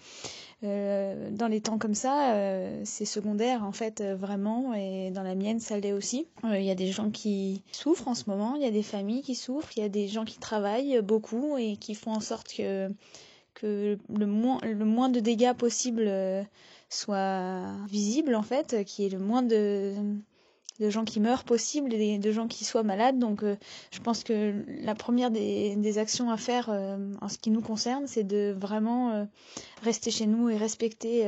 [SPEAKER 6] dans les temps comme ça, c'est secondaire en fait vraiment, et dans la mienne ça l'est aussi. Il y a des gens qui souffrent en ce moment, il y a des familles qui souffrent, il y a des gens qui travaillent beaucoup et qui font en sorte que, que le, moins, le moins de dégâts possible soit visible en fait, qu'il y ait le moins de de gens qui meurent possible et de gens qui soient malades. Donc euh, je pense que la première des, actions à faire euh, en ce qui nous concerne, c'est de vraiment euh, rester chez nous et respecter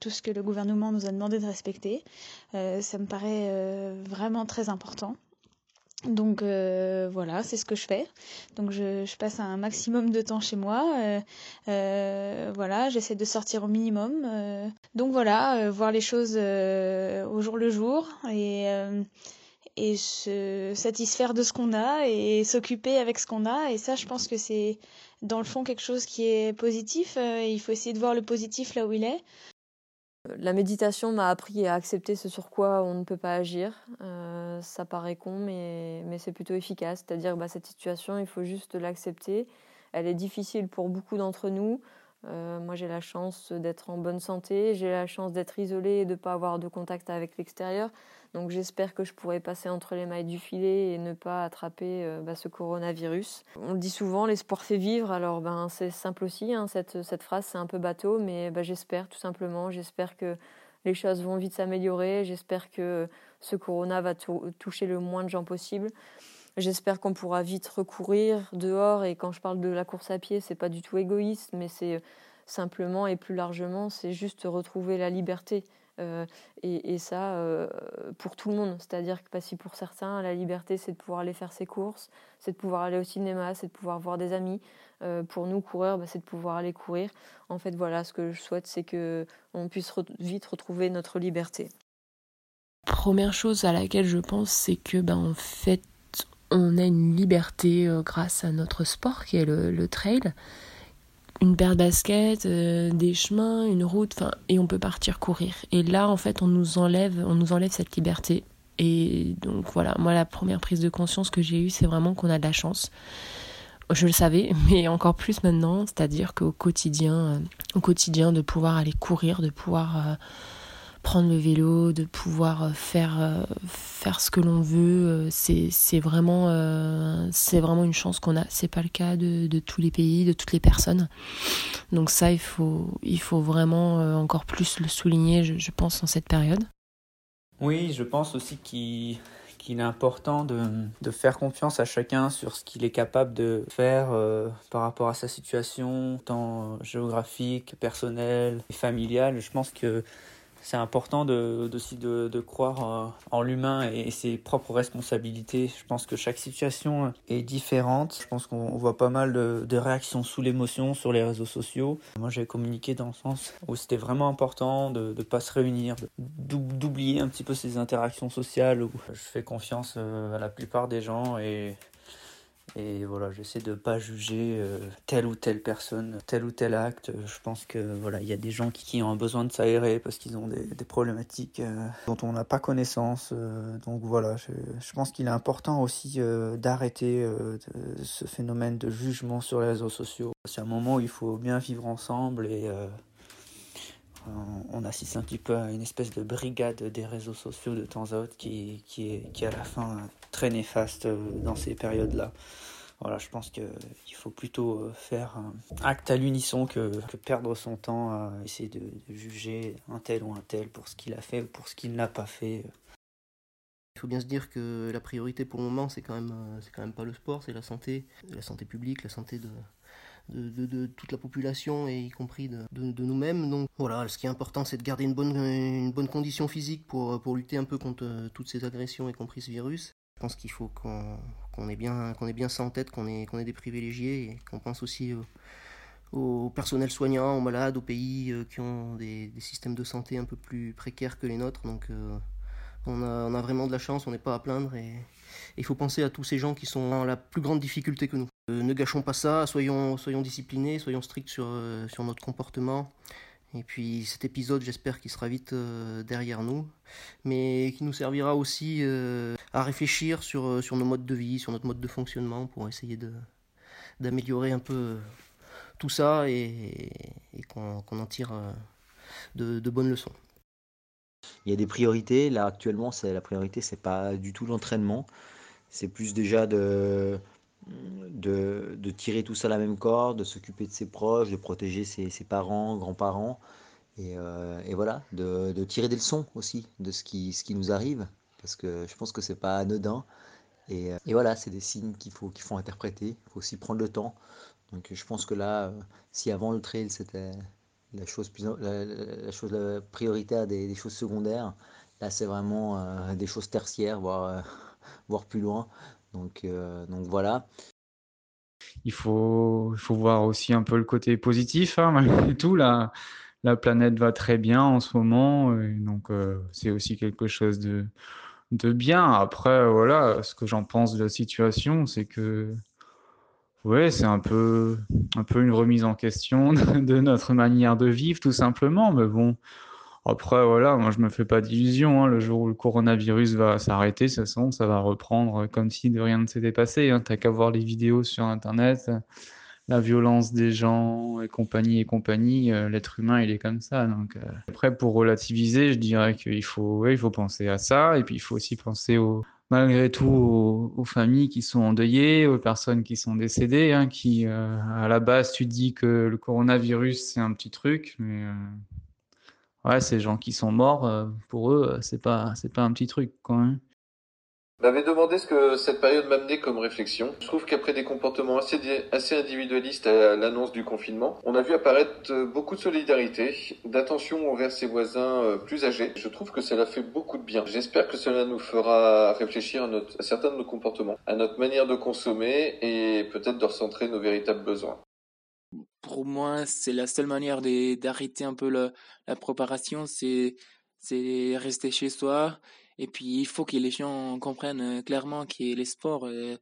[SPEAKER 6] tout ce que le gouvernement nous a demandé de respecter. ça me paraît vraiment très important. Donc euh, voilà, c'est ce que je fais. Donc je, je, passe un maximum de temps chez moi. Euh, euh, voilà, j'essaie de sortir au minimum. Donc voilà, voir les choses au jour le jour et et se satisfaire de ce qu'on a et s'occuper avec ce qu'on a. Et ça, je pense que c'est dans le fond quelque chose qui est positif. il faut essayer de voir le positif là où il est.
[SPEAKER 11] La méditation m'a appris à accepter ce sur quoi on ne peut pas agir. Euh, ça paraît con, mais, c'est plutôt efficace. C'est-à-dire bah, cette situation, il faut juste l'accepter. Elle est difficile pour beaucoup d'entre nous. Euh, moi, j'ai la chance d'être en bonne santé, j'ai la chance d'être isolée et de ne pas avoir de contact avec l'extérieur. Donc j'espère que je pourrai passer entre les mailles du filet et ne pas attraper euh, bah, ce coronavirus. On dit souvent, l'espoir fait vivre. Alors ben, c'est simple aussi, hein, cette, cette, phrase, c'est un peu bateau, mais bah, j'espère tout simplement. J'espère que les choses vont vite s'améliorer. J'espère que ce corona va toucher le moins de gens possible. J'espère qu'on pourra vite recourir dehors. Et quand je parle de la course à pied, c'est pas du tout égoïste, mais c'est simplement et plus largement, c'est juste retrouver la liberté. Euh, et, ça, euh, pour tout le monde. C'est-à-dire que si pour certains, la liberté, c'est de pouvoir aller faire ses courses, c'est de pouvoir aller au cinéma, c'est de pouvoir voir des amis. Euh, pour nous, courir, bah, c'est de pouvoir aller courir. En fait, voilà, ce que je souhaite, c'est que on puisse vite retrouver notre liberté.
[SPEAKER 17] Première chose à laquelle je pense, c'est que, ben, en fait, on a une liberté grâce à notre sport qui est le trail une paire de baskets, euh, des chemins, une route, enfin, et on peut partir courir. Et là, en fait, on nous enlève, on nous enlève cette liberté. Et donc voilà, moi la première prise de conscience que j'ai eue, c'est vraiment qu'on a de la chance. Je le savais, mais encore plus maintenant, c'est-à-dire qu'au quotidien, euh, au quotidien, de pouvoir aller courir, de pouvoir euh, prendre le vélo, de pouvoir euh, faire, euh, faire ce que l'on veut, euh, c'est, vraiment, c'est vraiment une chance qu'on a. C'est pas le cas de, tous les pays, de toutes les personnes. Donc ça, il faut, il faut vraiment encore plus le souligner, je, pense, en cette période.
[SPEAKER 7] Oui, je pense aussi qu'il qu'il est important de, de, faire confiance à chacun sur ce qu'il est capable de faire par rapport à sa situation, tant géographique, personnelle et familiale. Je pense que c'est important de, aussi de, de croire en l'humain et ses propres responsabilités. Je pense que chaque situation est différente. Je pense qu'on voit pas mal de, de réactions sous l'émotion sur les réseaux sociaux. Moi, j'ai communiqué dans le sens où c'était vraiment important de ne pas se réunir, d'oublier un petit peu ces interactions sociales où je fais confiance euh, à la plupart des gens et et voilà, j'essaie de ne pas juger euh, telle ou telle personne, tel ou tel acte. Je pense que voilà, il y a des gens qui, ont besoin de s'aérer parce qu'ils ont des, des problématiques euh, dont on n'a pas connaissance. Euh, donc voilà, je, je pense qu'il est important aussi d'arrêter ce phénomène de jugement sur les réseaux sociaux. C'est un moment où il faut bien vivre ensemble et on assiste un petit peu à une espèce de brigade des réseaux sociaux de temps à autre qui, qui, est, qui à la fin très néfaste dans ces périodes-là. Voilà, je pense qu'il faut plutôt faire un acte à l'unisson que, perdre son temps à essayer de, juger un tel ou un tel pour ce qu'il a fait ou pour ce qu'il n'a pas fait.
[SPEAKER 19] Il faut bien se dire que la priorité pour le moment, c'est quand même, c'est quand même pas le sport, c'est la santé, la santé publique, la santé de, toute la population et y compris de, nous-mêmes. Donc voilà, ce qui est important, c'est de garder une bonne, condition physique pour, lutter un peu contre euh, toutes ces agressions, y compris ce virus. Je pense qu'il faut qu'on qu ait, bien, ça en tête, qu'on ait, des privilégiés et qu'on pense aussi au, au, personnel soignant, aux malades, aux pays euh, qui ont des, systèmes de santé un peu plus précaires que les nôtres. Donc euh, On a, vraiment de la chance, on n'est pas à plaindre et il faut penser à tous ces gens qui sont en la plus grande difficulté que nous. Euh, ne gâchons pas ça, soyons, disciplinés, soyons stricts sur notre comportement. Et puis cet épisode, j'espère qu'il sera vite euh, derrière nous, mais qui nous servira aussi à réfléchir sur, sur nos modes de vie, sur notre mode de fonctionnement, pour essayer d'améliorer un peu tout ça et, qu'on, en tire de, de bonnes leçons.
[SPEAKER 8] Il y a des priorités. Là, actuellement, la priorité, c'est pas du tout l'entraînement. C'est plus déjà de, de, tirer tout ça à la même corde, de s'occuper de ses proches, de protéger ses, parents, grands-parents. Euh, et, voilà, de, tirer des leçons aussi de ce qui, nous arrive. Parce que je pense que c'est pas anodin. Et, et voilà, c'est des signes qu'il faut, qu'il faut interpréter. Il faut aussi prendre le temps. Donc je pense que là, euh, si avant le trail, c'était la chose, la, chose prioritaire des, choses secondaires, là c'est vraiment euh, des choses tertiaires, voire voir plus loin. Donc, euh, donc voilà.
[SPEAKER 23] Il faut, voir aussi un peu le côté positif, hein, malgré tout. La, la planète va très bien en ce moment, donc euh, c'est aussi quelque chose de, de bien. Après, voilà, ce que j'en pense de la situation, c'est que ouais, c'est un peu, un peu une remise en question de notre manière de vivre, tout simplement. Mais bon, après, voilà, moi je me fais pas d'illusions. Hein. Le jour où le coronavirus va s'arrêter, ça ça va reprendre comme si de rien ne s'était passé. Hein. T'as qu'à voir les vidéos sur Internet, la violence des gens et compagnie et compagnie. Euh, l'être humain, il est comme ça. Donc, euh. Après, pour relativiser, je dirais qu'il faut, il faut penser à ça. Et puis, il faut aussi penser au, malgré tout aux, familles qui sont endeuillées, aux personnes qui sont décédées, hein, qui, euh, à la base, tu dis que le coronavirus, c'est un petit truc, mais ouais, ces gens qui sont morts, euh, pour eux, euh, c'est pas, c'est pas un petit truc, quand même.
[SPEAKER 14] m'avais demandé ce que cette période m'amenait comme réflexion. Je trouve qu'après des comportements assez, assez individualistes à l'annonce du confinement, on a vu apparaître euh, beaucoup de solidarité, d'attention envers ses voisins plus âgés. Je trouve que cela fait beaucoup de bien. J'espère que cela nous fera réfléchir à certains de nos comportements, à notre manière de consommer et peut-être de recentrer nos véritables besoins
[SPEAKER 18] pour moi, c'est la seule manière d'arrêter un peu la, la préparation, c'est rester chez soi. Et puis, il faut que les gens comprennent euh, clairement que les sports, euh,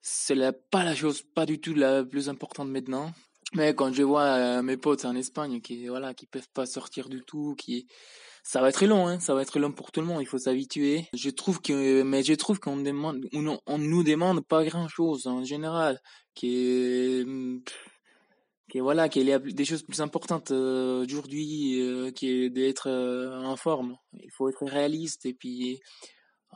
[SPEAKER 18] c'est pas la chose, pas du tout la plus importante maintenant. Mais quand je vois euh, mes potes en Espagne qui, voilà, qui peuvent pas sortir du tout, qui, ça va être long, hein, ça va être long pour tout le monde, il faut s'habituer. Je trouve que, mais je trouve qu'on demande, on, nous demande pas grand chose en général, qui voilà qu'il y a des choses plus importantes euh, aujourd'hui euh, qui est d'être euh, en forme il faut être réaliste et puis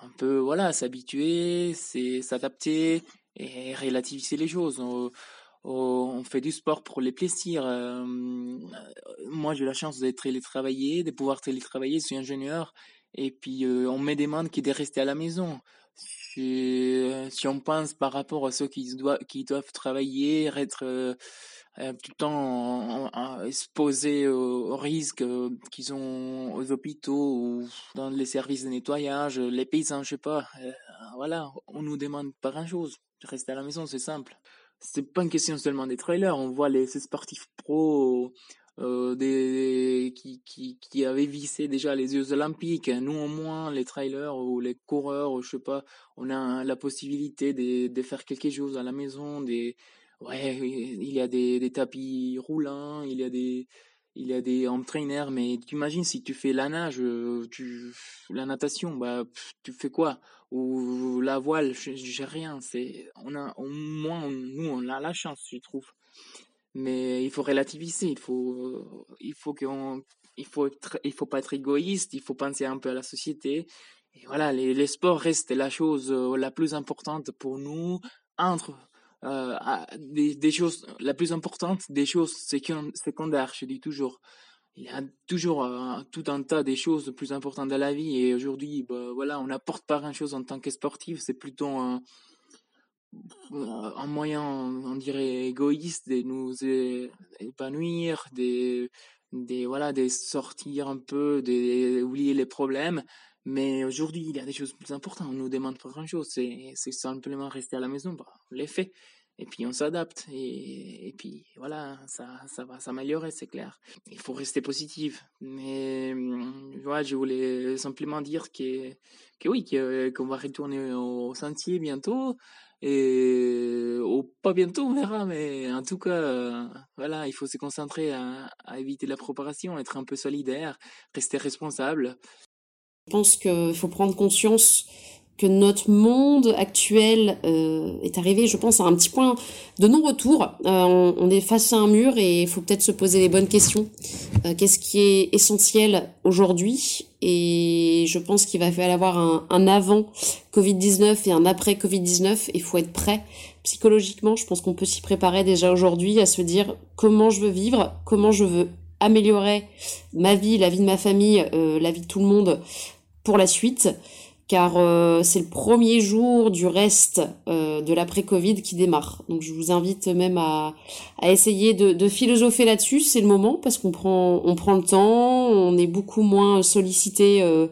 [SPEAKER 18] un peu voilà s'habituer s'adapter et relativiser les choses. On, fait du sport pour les plaisirs moi j'ai la chance d'être télétravaillé de pouvoir télétravailler je suis ingénieur et puis on me demande qui de rester à la maison si, si on pense par rapport à ceux qui doivent qui doivent travailler être euh, tout le temps exposés au, risque euh, qu'ils ont aux hôpitaux ou dans les services de nettoyage, les paysans, je sais pas. Euh, voilà, on nous demande pas grand chose. Rester à la maison, c'est simple. C'est pas une question seulement des trailers. On voit les sportifs pros euh, des, qui, qui, qui avaient vissé déjà les Jeux Olympiques. Nous, au moins, les trailers ou les coureurs, je sais pas, on a la possibilité de, de faire quelque chose à la maison, ouais, il y a des, des tapis roulants, il y a des, il y a des entraîneurs, mais tu imagines si tu fais la nage, euh, tu, la natation, bah, tu fais quoi? Ou la voile, j'ai rien. C'est, on a, au moins, nous, on a la chance, je trouve. Mais il faut relativiser, il faut, il faut qu'on, il faut il faut pas être égoïste, il faut penser un peu à la société. Et voilà, les, les sports restent la chose euh, la plus importante pour nous entre euh, des, des, choses, la plus importante, des choses secondaires, je dis toujours. Il y a toujours euh, tout un tas de choses plus importantes dans la vie et aujourd'hui, bah, voilà, on n'apporte pas grand-chose en tant que sportif, c'est plutôt un moyen, on dirait, égoïste de nous épanouir, de, voilà, de sortir un peu, d'oublier les problèmes. Mais aujourd'hui, il y a des choses plus importantes. On nous demande pas grand chose. C'est, c'est simplement rester à la maison. Bah, on les fait. et puis on s'adapte et, et, puis voilà ça ça va s'améliorer c'est clair il faut rester positif mais voilà je voulais simplement dire que que oui qu'on va retourner au sentier bientôt et au pas bientôt on verra mais en tout cas voilà il faut se concentrer à, à éviter la préparation être un peu solidaire rester responsable.
[SPEAKER 15] Je pense qu'il faut prendre conscience que notre monde actuel euh, est arrivé, je pense, à un petit point de non-retour. Euh, on, on, est face à un mur et il faut peut-être se poser les bonnes questions. Euh, Qu'est-ce qui est essentiel aujourd'hui? Et je pense qu'il va falloir avoir un, un avant Covid-19 et un après Covid-19. Il faut être prêt psychologiquement. Je pense qu'on peut s'y préparer déjà aujourd'hui à se dire comment je veux vivre, comment je veux améliorer ma vie, la vie de ma famille, la vie de tout le monde pour la suite car euh, c'est le premier jour du reste euh, de l'après-Covid qui démarre. Donc je vous invite même à, à essayer de, de philosopher là-dessus, c'est le moment parce qu'on prend on prend le temps, on est beaucoup moins sollicité euh,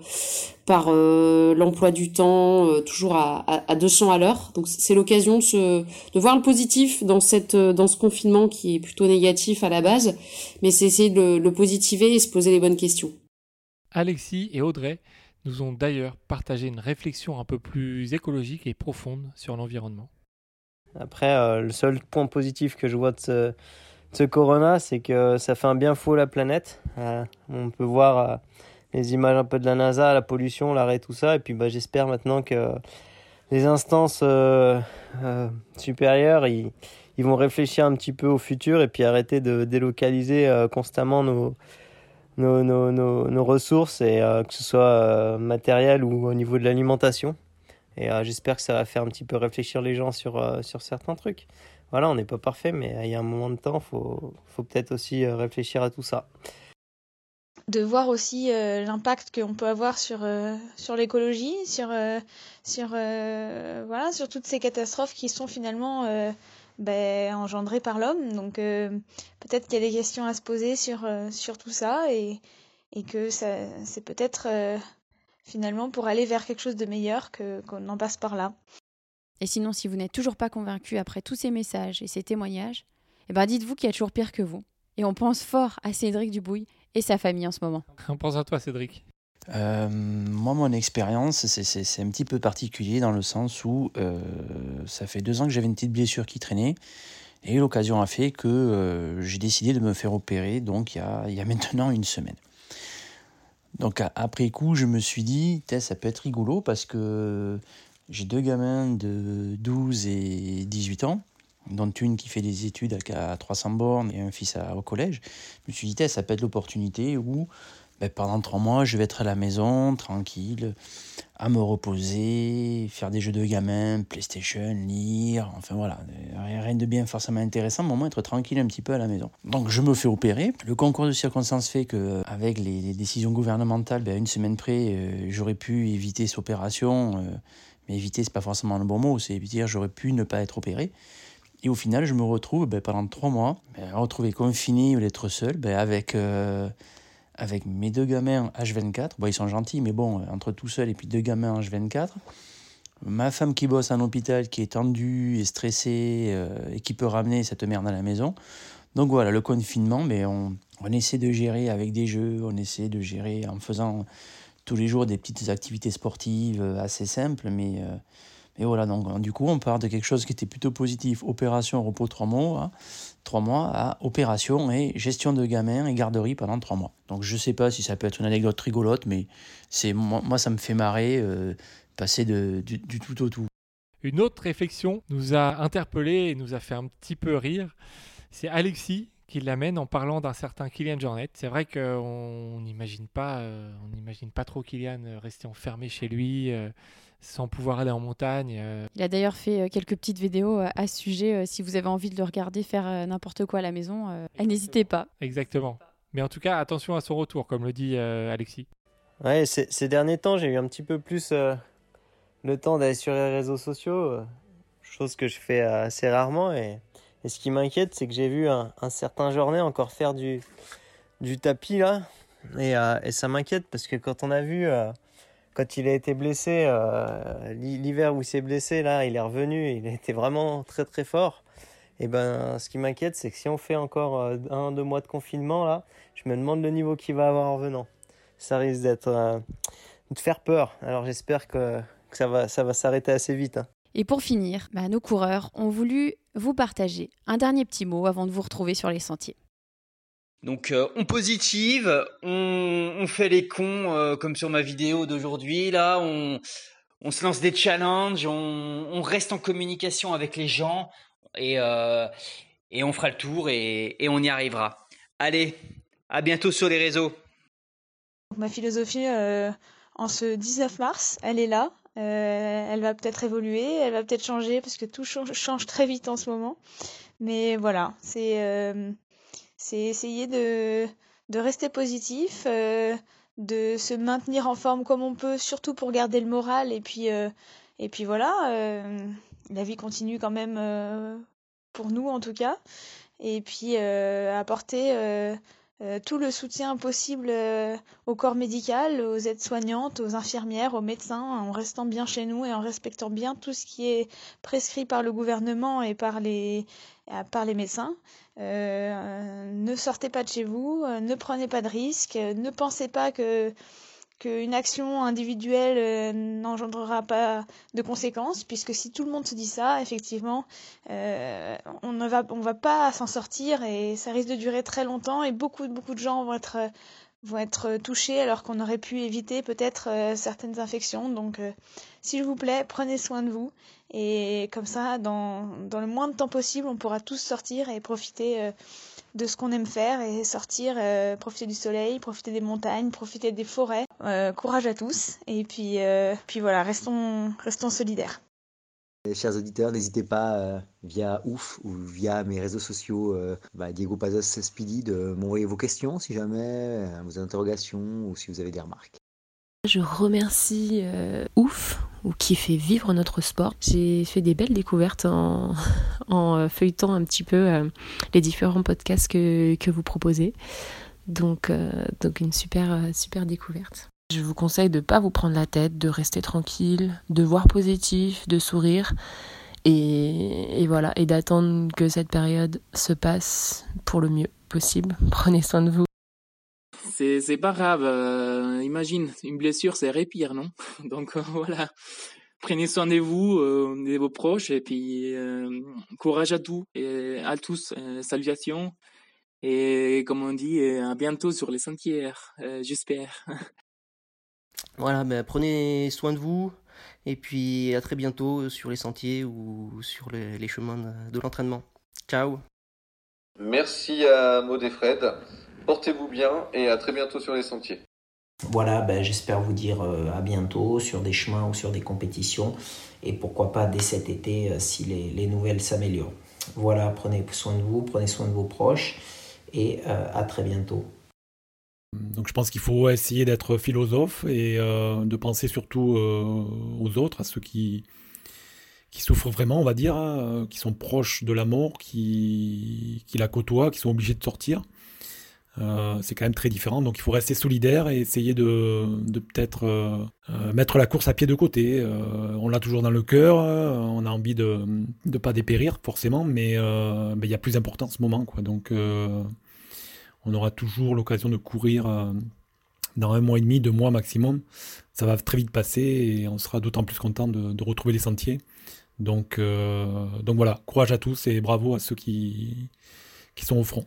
[SPEAKER 15] par l'emploi du temps, toujours à, à, à 200 à l'heure. Donc c'est l'occasion de, de voir le positif dans cette dans ce confinement qui est plutôt négatif à la base, mais c'est essayer de le, le positiver et se poser les bonnes questions.
[SPEAKER 3] Alexis et Audrey nous ont d'ailleurs partagé une réflexion un peu plus écologique et profonde sur l'environnement.
[SPEAKER 27] Après, euh, le seul point positif que je vois de ce, corona, c'est que ça fait un bien fou à la planète. Euh, on peut voir euh, les images un peu de la NASA, la pollution, l'arrêt, tout ça. Et puis bah, j'espère maintenant que les instances supérieures, ils, vont réfléchir un petit peu au futur et puis arrêter de délocaliser constamment nos nos, nos, nos, ressources, et euh, que ce soit euh, matériel ou au niveau de l'alimentation. Et euh, j'espère que ça va faire un petit peu réfléchir les gens sur, sur certains trucs. Voilà, on n'est pas parfait, mais il y a un moment de temps, il faut, faut peut-être aussi réfléchir à tout ça.
[SPEAKER 6] De voir aussi l'impact qu'on peut avoir sur, sur l'écologie, sur, sur, voilà, sur toutes ces catastrophes qui sont finalement ben, engendré par l'homme. Donc euh, peut-être qu'il y a des questions à se poser sur, euh, sur tout ça et, et que c'est peut-être euh, finalement pour aller vers quelque chose de meilleur que, qu'on en passe par là.
[SPEAKER 2] Et sinon, si vous n'êtes toujours pas convaincu après tous ces messages et ces témoignages, eh ben dites-vous qu'il y a toujours pire que vous. Et on pense fort à Cédric Dubouille et sa famille en ce moment.
[SPEAKER 3] On pense à toi, Cédric.
[SPEAKER 30] Euh, moi, mon expérience, c'est un petit peu particulier dans le sens où euh, ça fait deux ans que j'avais une petite blessure qui traînait. Et l'occasion a fait que euh, j'ai décidé de me faire opérer, donc il y a, y a maintenant une semaine. Donc après coup, je me suis dit, ça peut être rigolo parce que j'ai deux gamins de 12 et 18 ans, dont une qui fait des études à 300 bornes et un fils à, au collège. Je me suis dit, ça peut être l'opportunité où ben, pendant trois mois, je vais être à la maison, tranquille, à me reposer, faire des jeux de gamin, PlayStation, lire, enfin voilà, rien de bien forcément intéressant, mais au moins être tranquille un petit peu à la maison. Donc je me fais opérer. Le concours de circonstances fait que, avec les, décisions gouvernementales, ben, une semaine près, euh, j'aurais pu éviter cette opération. Euh, mais éviter, c'est pas forcément le bon mot, c'est dire j'aurais pu ne pas être opéré. Et au final, je me retrouve ben, pendant trois mois, ben, retrouver confiné ou d'être seul, ben, avec. Euh, avec mes deux gamins H24. Bon, ils sont gentils, mais bon, entre tout seul et puis deux gamins H24. Ma femme qui bosse en hôpital, qui est tendue et stressée euh, et qui peut ramener cette merde à la maison. Donc voilà, le confinement, mais on, on essaie de gérer avec des jeux, on essaie de gérer en faisant tous les jours des petites activités sportives euh, assez simples, mais, euh, mais voilà, donc du coup, on part de quelque chose qui était plutôt positif, opération, repos, trois mois, trois mois à opération et gestion de gamins et garderie pendant trois mois. Donc je sais pas si ça peut être une anecdote rigolote, mais c'est moi, ça me fait marrer euh, passer de, du, tout au tout.
[SPEAKER 3] Une autre réflexion nous a interpellé et nous a fait un petit peu rire. C'est Alexis qui l'amène en parlant d'un certain Kylian Jornet. C'est vrai qu'on n'imagine pas, euh, pas trop Kylian rester enfermé chez lui. Euh, sans pouvoir aller en montagne. Euh.
[SPEAKER 2] Il a d'ailleurs fait euh, quelques petites vidéos euh, à ce sujet. Si vous avez envie de le regarder faire n'importe quoi à la maison, n'hésitez pas.
[SPEAKER 3] Exactement. Mais en tout cas, attention à son retour, comme le dit Alexis.
[SPEAKER 27] Ouais, ces derniers temps, j'ai eu un petit peu plus le temps d'aller sur les réseaux sociaux, chose que je fais assez rarement. Et, et ce qui m'inquiète, c'est que j'ai vu un, un, certain journée encore faire du, du tapis là. Et, et ça m'inquiète parce que quand on a vu quand il a été blessé, euh, l'hiver où il s'est blessé, là, il est revenu, il été vraiment très très fort. Et ben, ce qui m'inquiète, c'est que si on fait encore un, deux mois de confinement, là, je me demande le niveau qu'il va avoir en venant. Ça risque d'être de faire peur. Alors j'espère que, ça va, ça va s'arrêter assez vite. Hein.
[SPEAKER 2] Et pour finir, bah, nos coureurs ont voulu vous partager un dernier petit mot avant de vous retrouver sur les sentiers.
[SPEAKER 28] Donc euh, on positive, on, fait les cons euh, comme sur ma vidéo d'aujourd'hui. Là, on, on, se lance des challenges, on, reste en communication avec les gens et, euh, on fera le tour et, on y arrivera. Allez, à bientôt sur les réseaux.
[SPEAKER 6] Ma philosophie en ce 19 mars, elle est là. Elle va peut-être évoluer, elle va peut-être changer parce que tout change, très vite en ce moment. Mais voilà, c'est euh, essayer de, de rester positif, euh, de se maintenir en forme comme on peut, surtout pour garder le moral. Et puis, et puis voilà, la vie continue quand même pour nous en tout cas. Et puis apporter euh, tout le soutien possible euh, au corps médical, aux aides-soignantes, aux infirmières, aux médecins, en restant bien chez nous et en respectant bien tout ce qui est prescrit par le gouvernement et par les, euh, par les médecins. ne sortez pas de chez vous, ne prenez pas de risques, ne pensez pas que qu'une action individuelle euh, n'engendrera pas de conséquences, puisque si tout le monde se dit ça, effectivement, euh, on ne va, on va pas s'en sortir et ça risque de durer très longtemps et beaucoup, beaucoup de gens vont être, vont être touchés alors qu'on aurait pu éviter peut-être euh, certaines infections. Donc, s'il vous plaît, prenez soin de vous et comme ça, dans, dans le moins de temps possible, on pourra tous sortir et profiter de ce qu'on aime faire et sortir, euh, profiter du soleil, profiter des montagnes, profiter des forêts. Euh, courage à tous et puis, euh, puis voilà, restons, restons solidaires.
[SPEAKER 8] Chers auditeurs, n'hésitez pas via Ouf ou via mes réseaux sociaux bah, Diego Pazos Speedy de m'envoyer vos questions si jamais, vos interrogations ou si vous avez des remarques.
[SPEAKER 17] Je remercie euh, Ouf, ou qui fait vivre notre sport. J'ai fait des belles découvertes en, en feuilletant un petit peu euh, les différents podcasts que, que vous proposez. Donc, euh, donc une super, super découverte. Je vous conseille de ne pas vous prendre la tête, de rester tranquille, de voir positif, de sourire. Et voilà, et d'attendre que cette période se passe pour le mieux possible. Prenez soin de vous
[SPEAKER 18] c'est c'est pas grave. Euh, imagine, une blessure, c'est répire, non? Donc euh, voilà, prenez soin de vous, euh, de vos proches, et puis courage à tous et à tous. salutations et comme on dit, à bientôt sur les sentiers, j'espère.
[SPEAKER 19] Voilà, ben, prenez soin de vous et puis à très bientôt sur les sentiers ou sur les, les chemins de l'entraînement. Ciao.
[SPEAKER 14] Merci à Maud et Fred. Portez-vous bien et à très bientôt sur les sentiers.
[SPEAKER 20] Voilà, ben, j'espère vous dire euh, à bientôt sur des chemins ou sur des compétitions et pourquoi pas dès cet été euh, si les, nouvelles s'améliorent. Voilà, prenez soin de vous, prenez soin de vos proches et euh, à très bientôt.
[SPEAKER 9] Donc je pense qu'il faut essayer d'être philosophe et de penser surtout aux autres, à ceux qui, qui souffrent vraiment, on va dire, hein, qui sont proches de la mort, qui, qui la côtoient, qui sont obligés de sortir. Euh, c'est quand même très différent. Donc il faut rester solidaire et essayer de, peut-être euh, euh, mettre la course à pied de côté. on l'a toujours dans le cœur, on a envie de ne pas dépérir forcément, mais il y a plus important en ce moment. Donc on aura toujours l'occasion de courir dans un mois et demi, deux mois maximum. Ça va très vite passer et on sera d'autant plus content de, retrouver les sentiers. Donc, voilà, courage à tous et bravo à ceux qui sont au front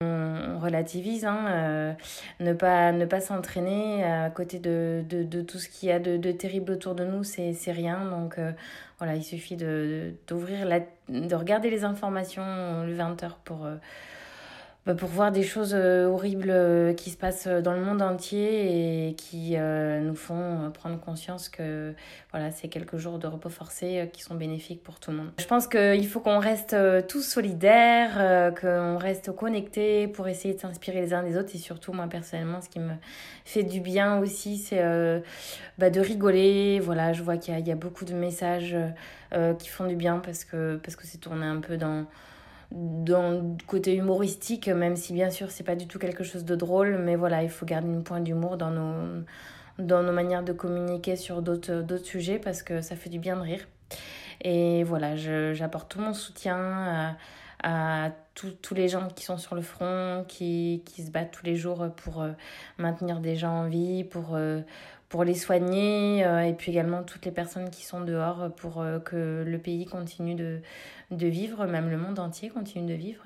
[SPEAKER 22] on relativise, hein, euh, ne pas, ne pas s'entraîner à côté de, de, tout ce qu'il y a de, de, terrible autour de nous, c'est rien. Donc euh, voilà, il suffit de, d'ouvrir la, de regarder les informations le 20h pour, euh, bah, pour voir des choses euh, horribles euh, qui se passent dans le monde entier et qui euh, nous font prendre conscience que voilà, c'est quelques jours de repos forcé qui sont bénéfiques pour tout le monde. Je pense qu'il faut qu'on reste tous solidaires, qu'on reste connectés pour essayer de s'inspirer les uns des autres et surtout moi personnellement ce qui me fait du bien aussi c'est bah, de rigoler. Voilà, je vois qu'il y, y, a beaucoup de messages qui font du bien parce que parce que c'est tourné un peu dans dans côté humoristique, même si bien sûr c'est pas du tout quelque chose de drôle, mais voilà, il faut garder une pointe d'humour dans nos, dans nos manières de communiquer sur d'autres sujets parce que ça fait du bien de rire. Et voilà, j'apporte tout mon soutien à, tous les gens qui sont sur le front, qui, qui, se battent tous les jours pour maintenir des gens en vie, pour, pour les soigner, et puis également toutes les personnes qui sont dehors pour que le pays continue de, de vivre, même le monde entier continue de vivre.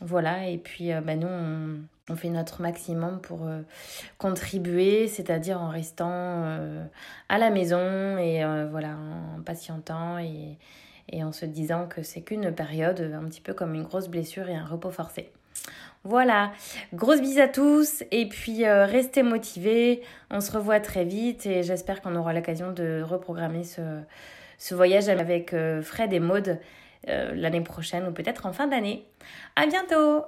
[SPEAKER 22] Voilà, et puis bah, nous, on fait notre maximum pour euh, contribuer, c'est-à-dire en restant euh, à la maison et euh, voilà, en patientant et, en se disant que c'est qu'une période, un petit peu comme une grosse blessure et un repos forcé. Voilà, grosse bise à tous et puis restez motivés. On se revoit très vite et j'espère qu'on aura l'occasion de reprogrammer ce voyage avec Fred et Maude l'année prochaine ou peut-être en fin d'année. À bientôt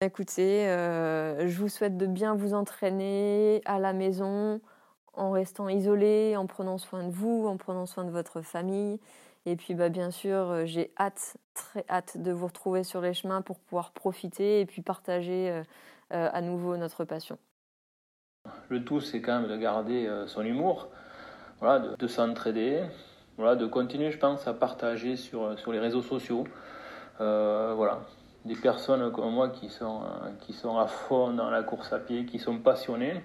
[SPEAKER 11] Écoutez, euh, je vous souhaite de bien vous entraîner à la maison, en restant isolé, en prenant soin de vous, en prenant soin de votre famille. Et puis, bah, bien sûr, euh, j'ai hâte, très hâte de vous retrouver sur les chemins pour pouvoir profiter et puis partager euh, à nouveau notre passion.
[SPEAKER 21] Le tout, c'est quand même de garder son humour, voilà, de, s'entraider, voilà, de continuer, je pense, à partager sur, sur les réseaux sociaux. voilà, des personnes comme moi qui sont, euh, qui sont à fond dans la course à pied, qui sont passionnés.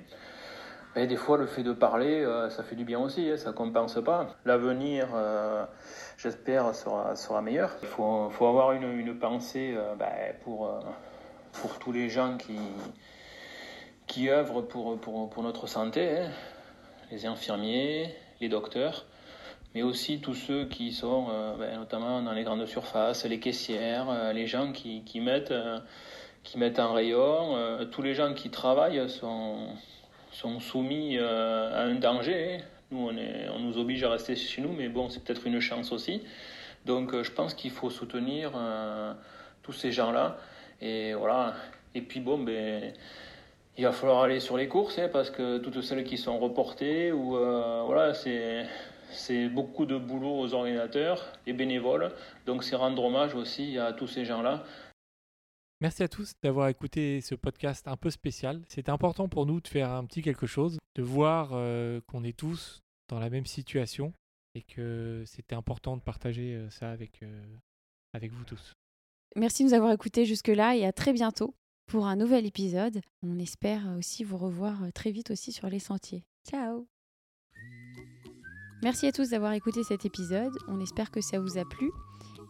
[SPEAKER 21] Et des fois, le fait de parler, euh, ça fait du bien aussi, hein, ça ne compense pas. L'avenir, euh, j'espère, sera, sera meilleur. Il faut, faut avoir une, une pensée ben, pour, pour tous les gens qui, qui œuvrent pour, pour, pour notre santé, hein. les infirmiers, les docteurs mais aussi tous ceux qui sont euh, ben, notamment dans les grandes surfaces, les caissières, euh, les gens qui, qui mettent, euh, qui mettent en rayon, tous les gens qui travaillent sont, sont soumis à un danger. Nous, on, est, on nous oblige à rester chez nous, mais bon, c'est peut-être une chance aussi. Donc, je pense qu'il faut soutenir tous ces gens-là. Et voilà. Et puis, bon, ben il va falloir aller sur les courses hein, parce que toutes celles qui sont reportées ou voilà c'est c'est beaucoup de boulot aux ordinateurs et bénévoles. Donc c'est rendre hommage aussi à tous ces gens-là.
[SPEAKER 3] Merci à tous d'avoir écouté ce podcast un peu spécial. C'était important pour nous de faire un petit quelque chose, de voir euh, qu'on est tous dans la même situation et que c'était important de partager euh, ça avec, euh, avec vous tous.
[SPEAKER 2] Merci de nous avoir écoutés jusque-là et à très bientôt pour un nouvel épisode. On espère aussi vous revoir très vite aussi sur les sentiers. Ciao Merci à tous d'avoir écouté cet épisode. On espère que ça vous a plu.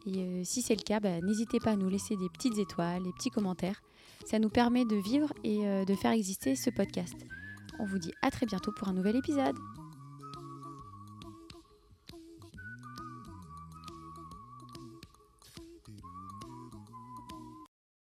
[SPEAKER 2] Et euh, si c'est le cas, bah, n'hésitez pas à nous laisser des petites étoiles, des petits commentaires. Ça nous permet de vivre et euh, de faire exister ce podcast. On vous dit à très bientôt pour un nouvel épisode.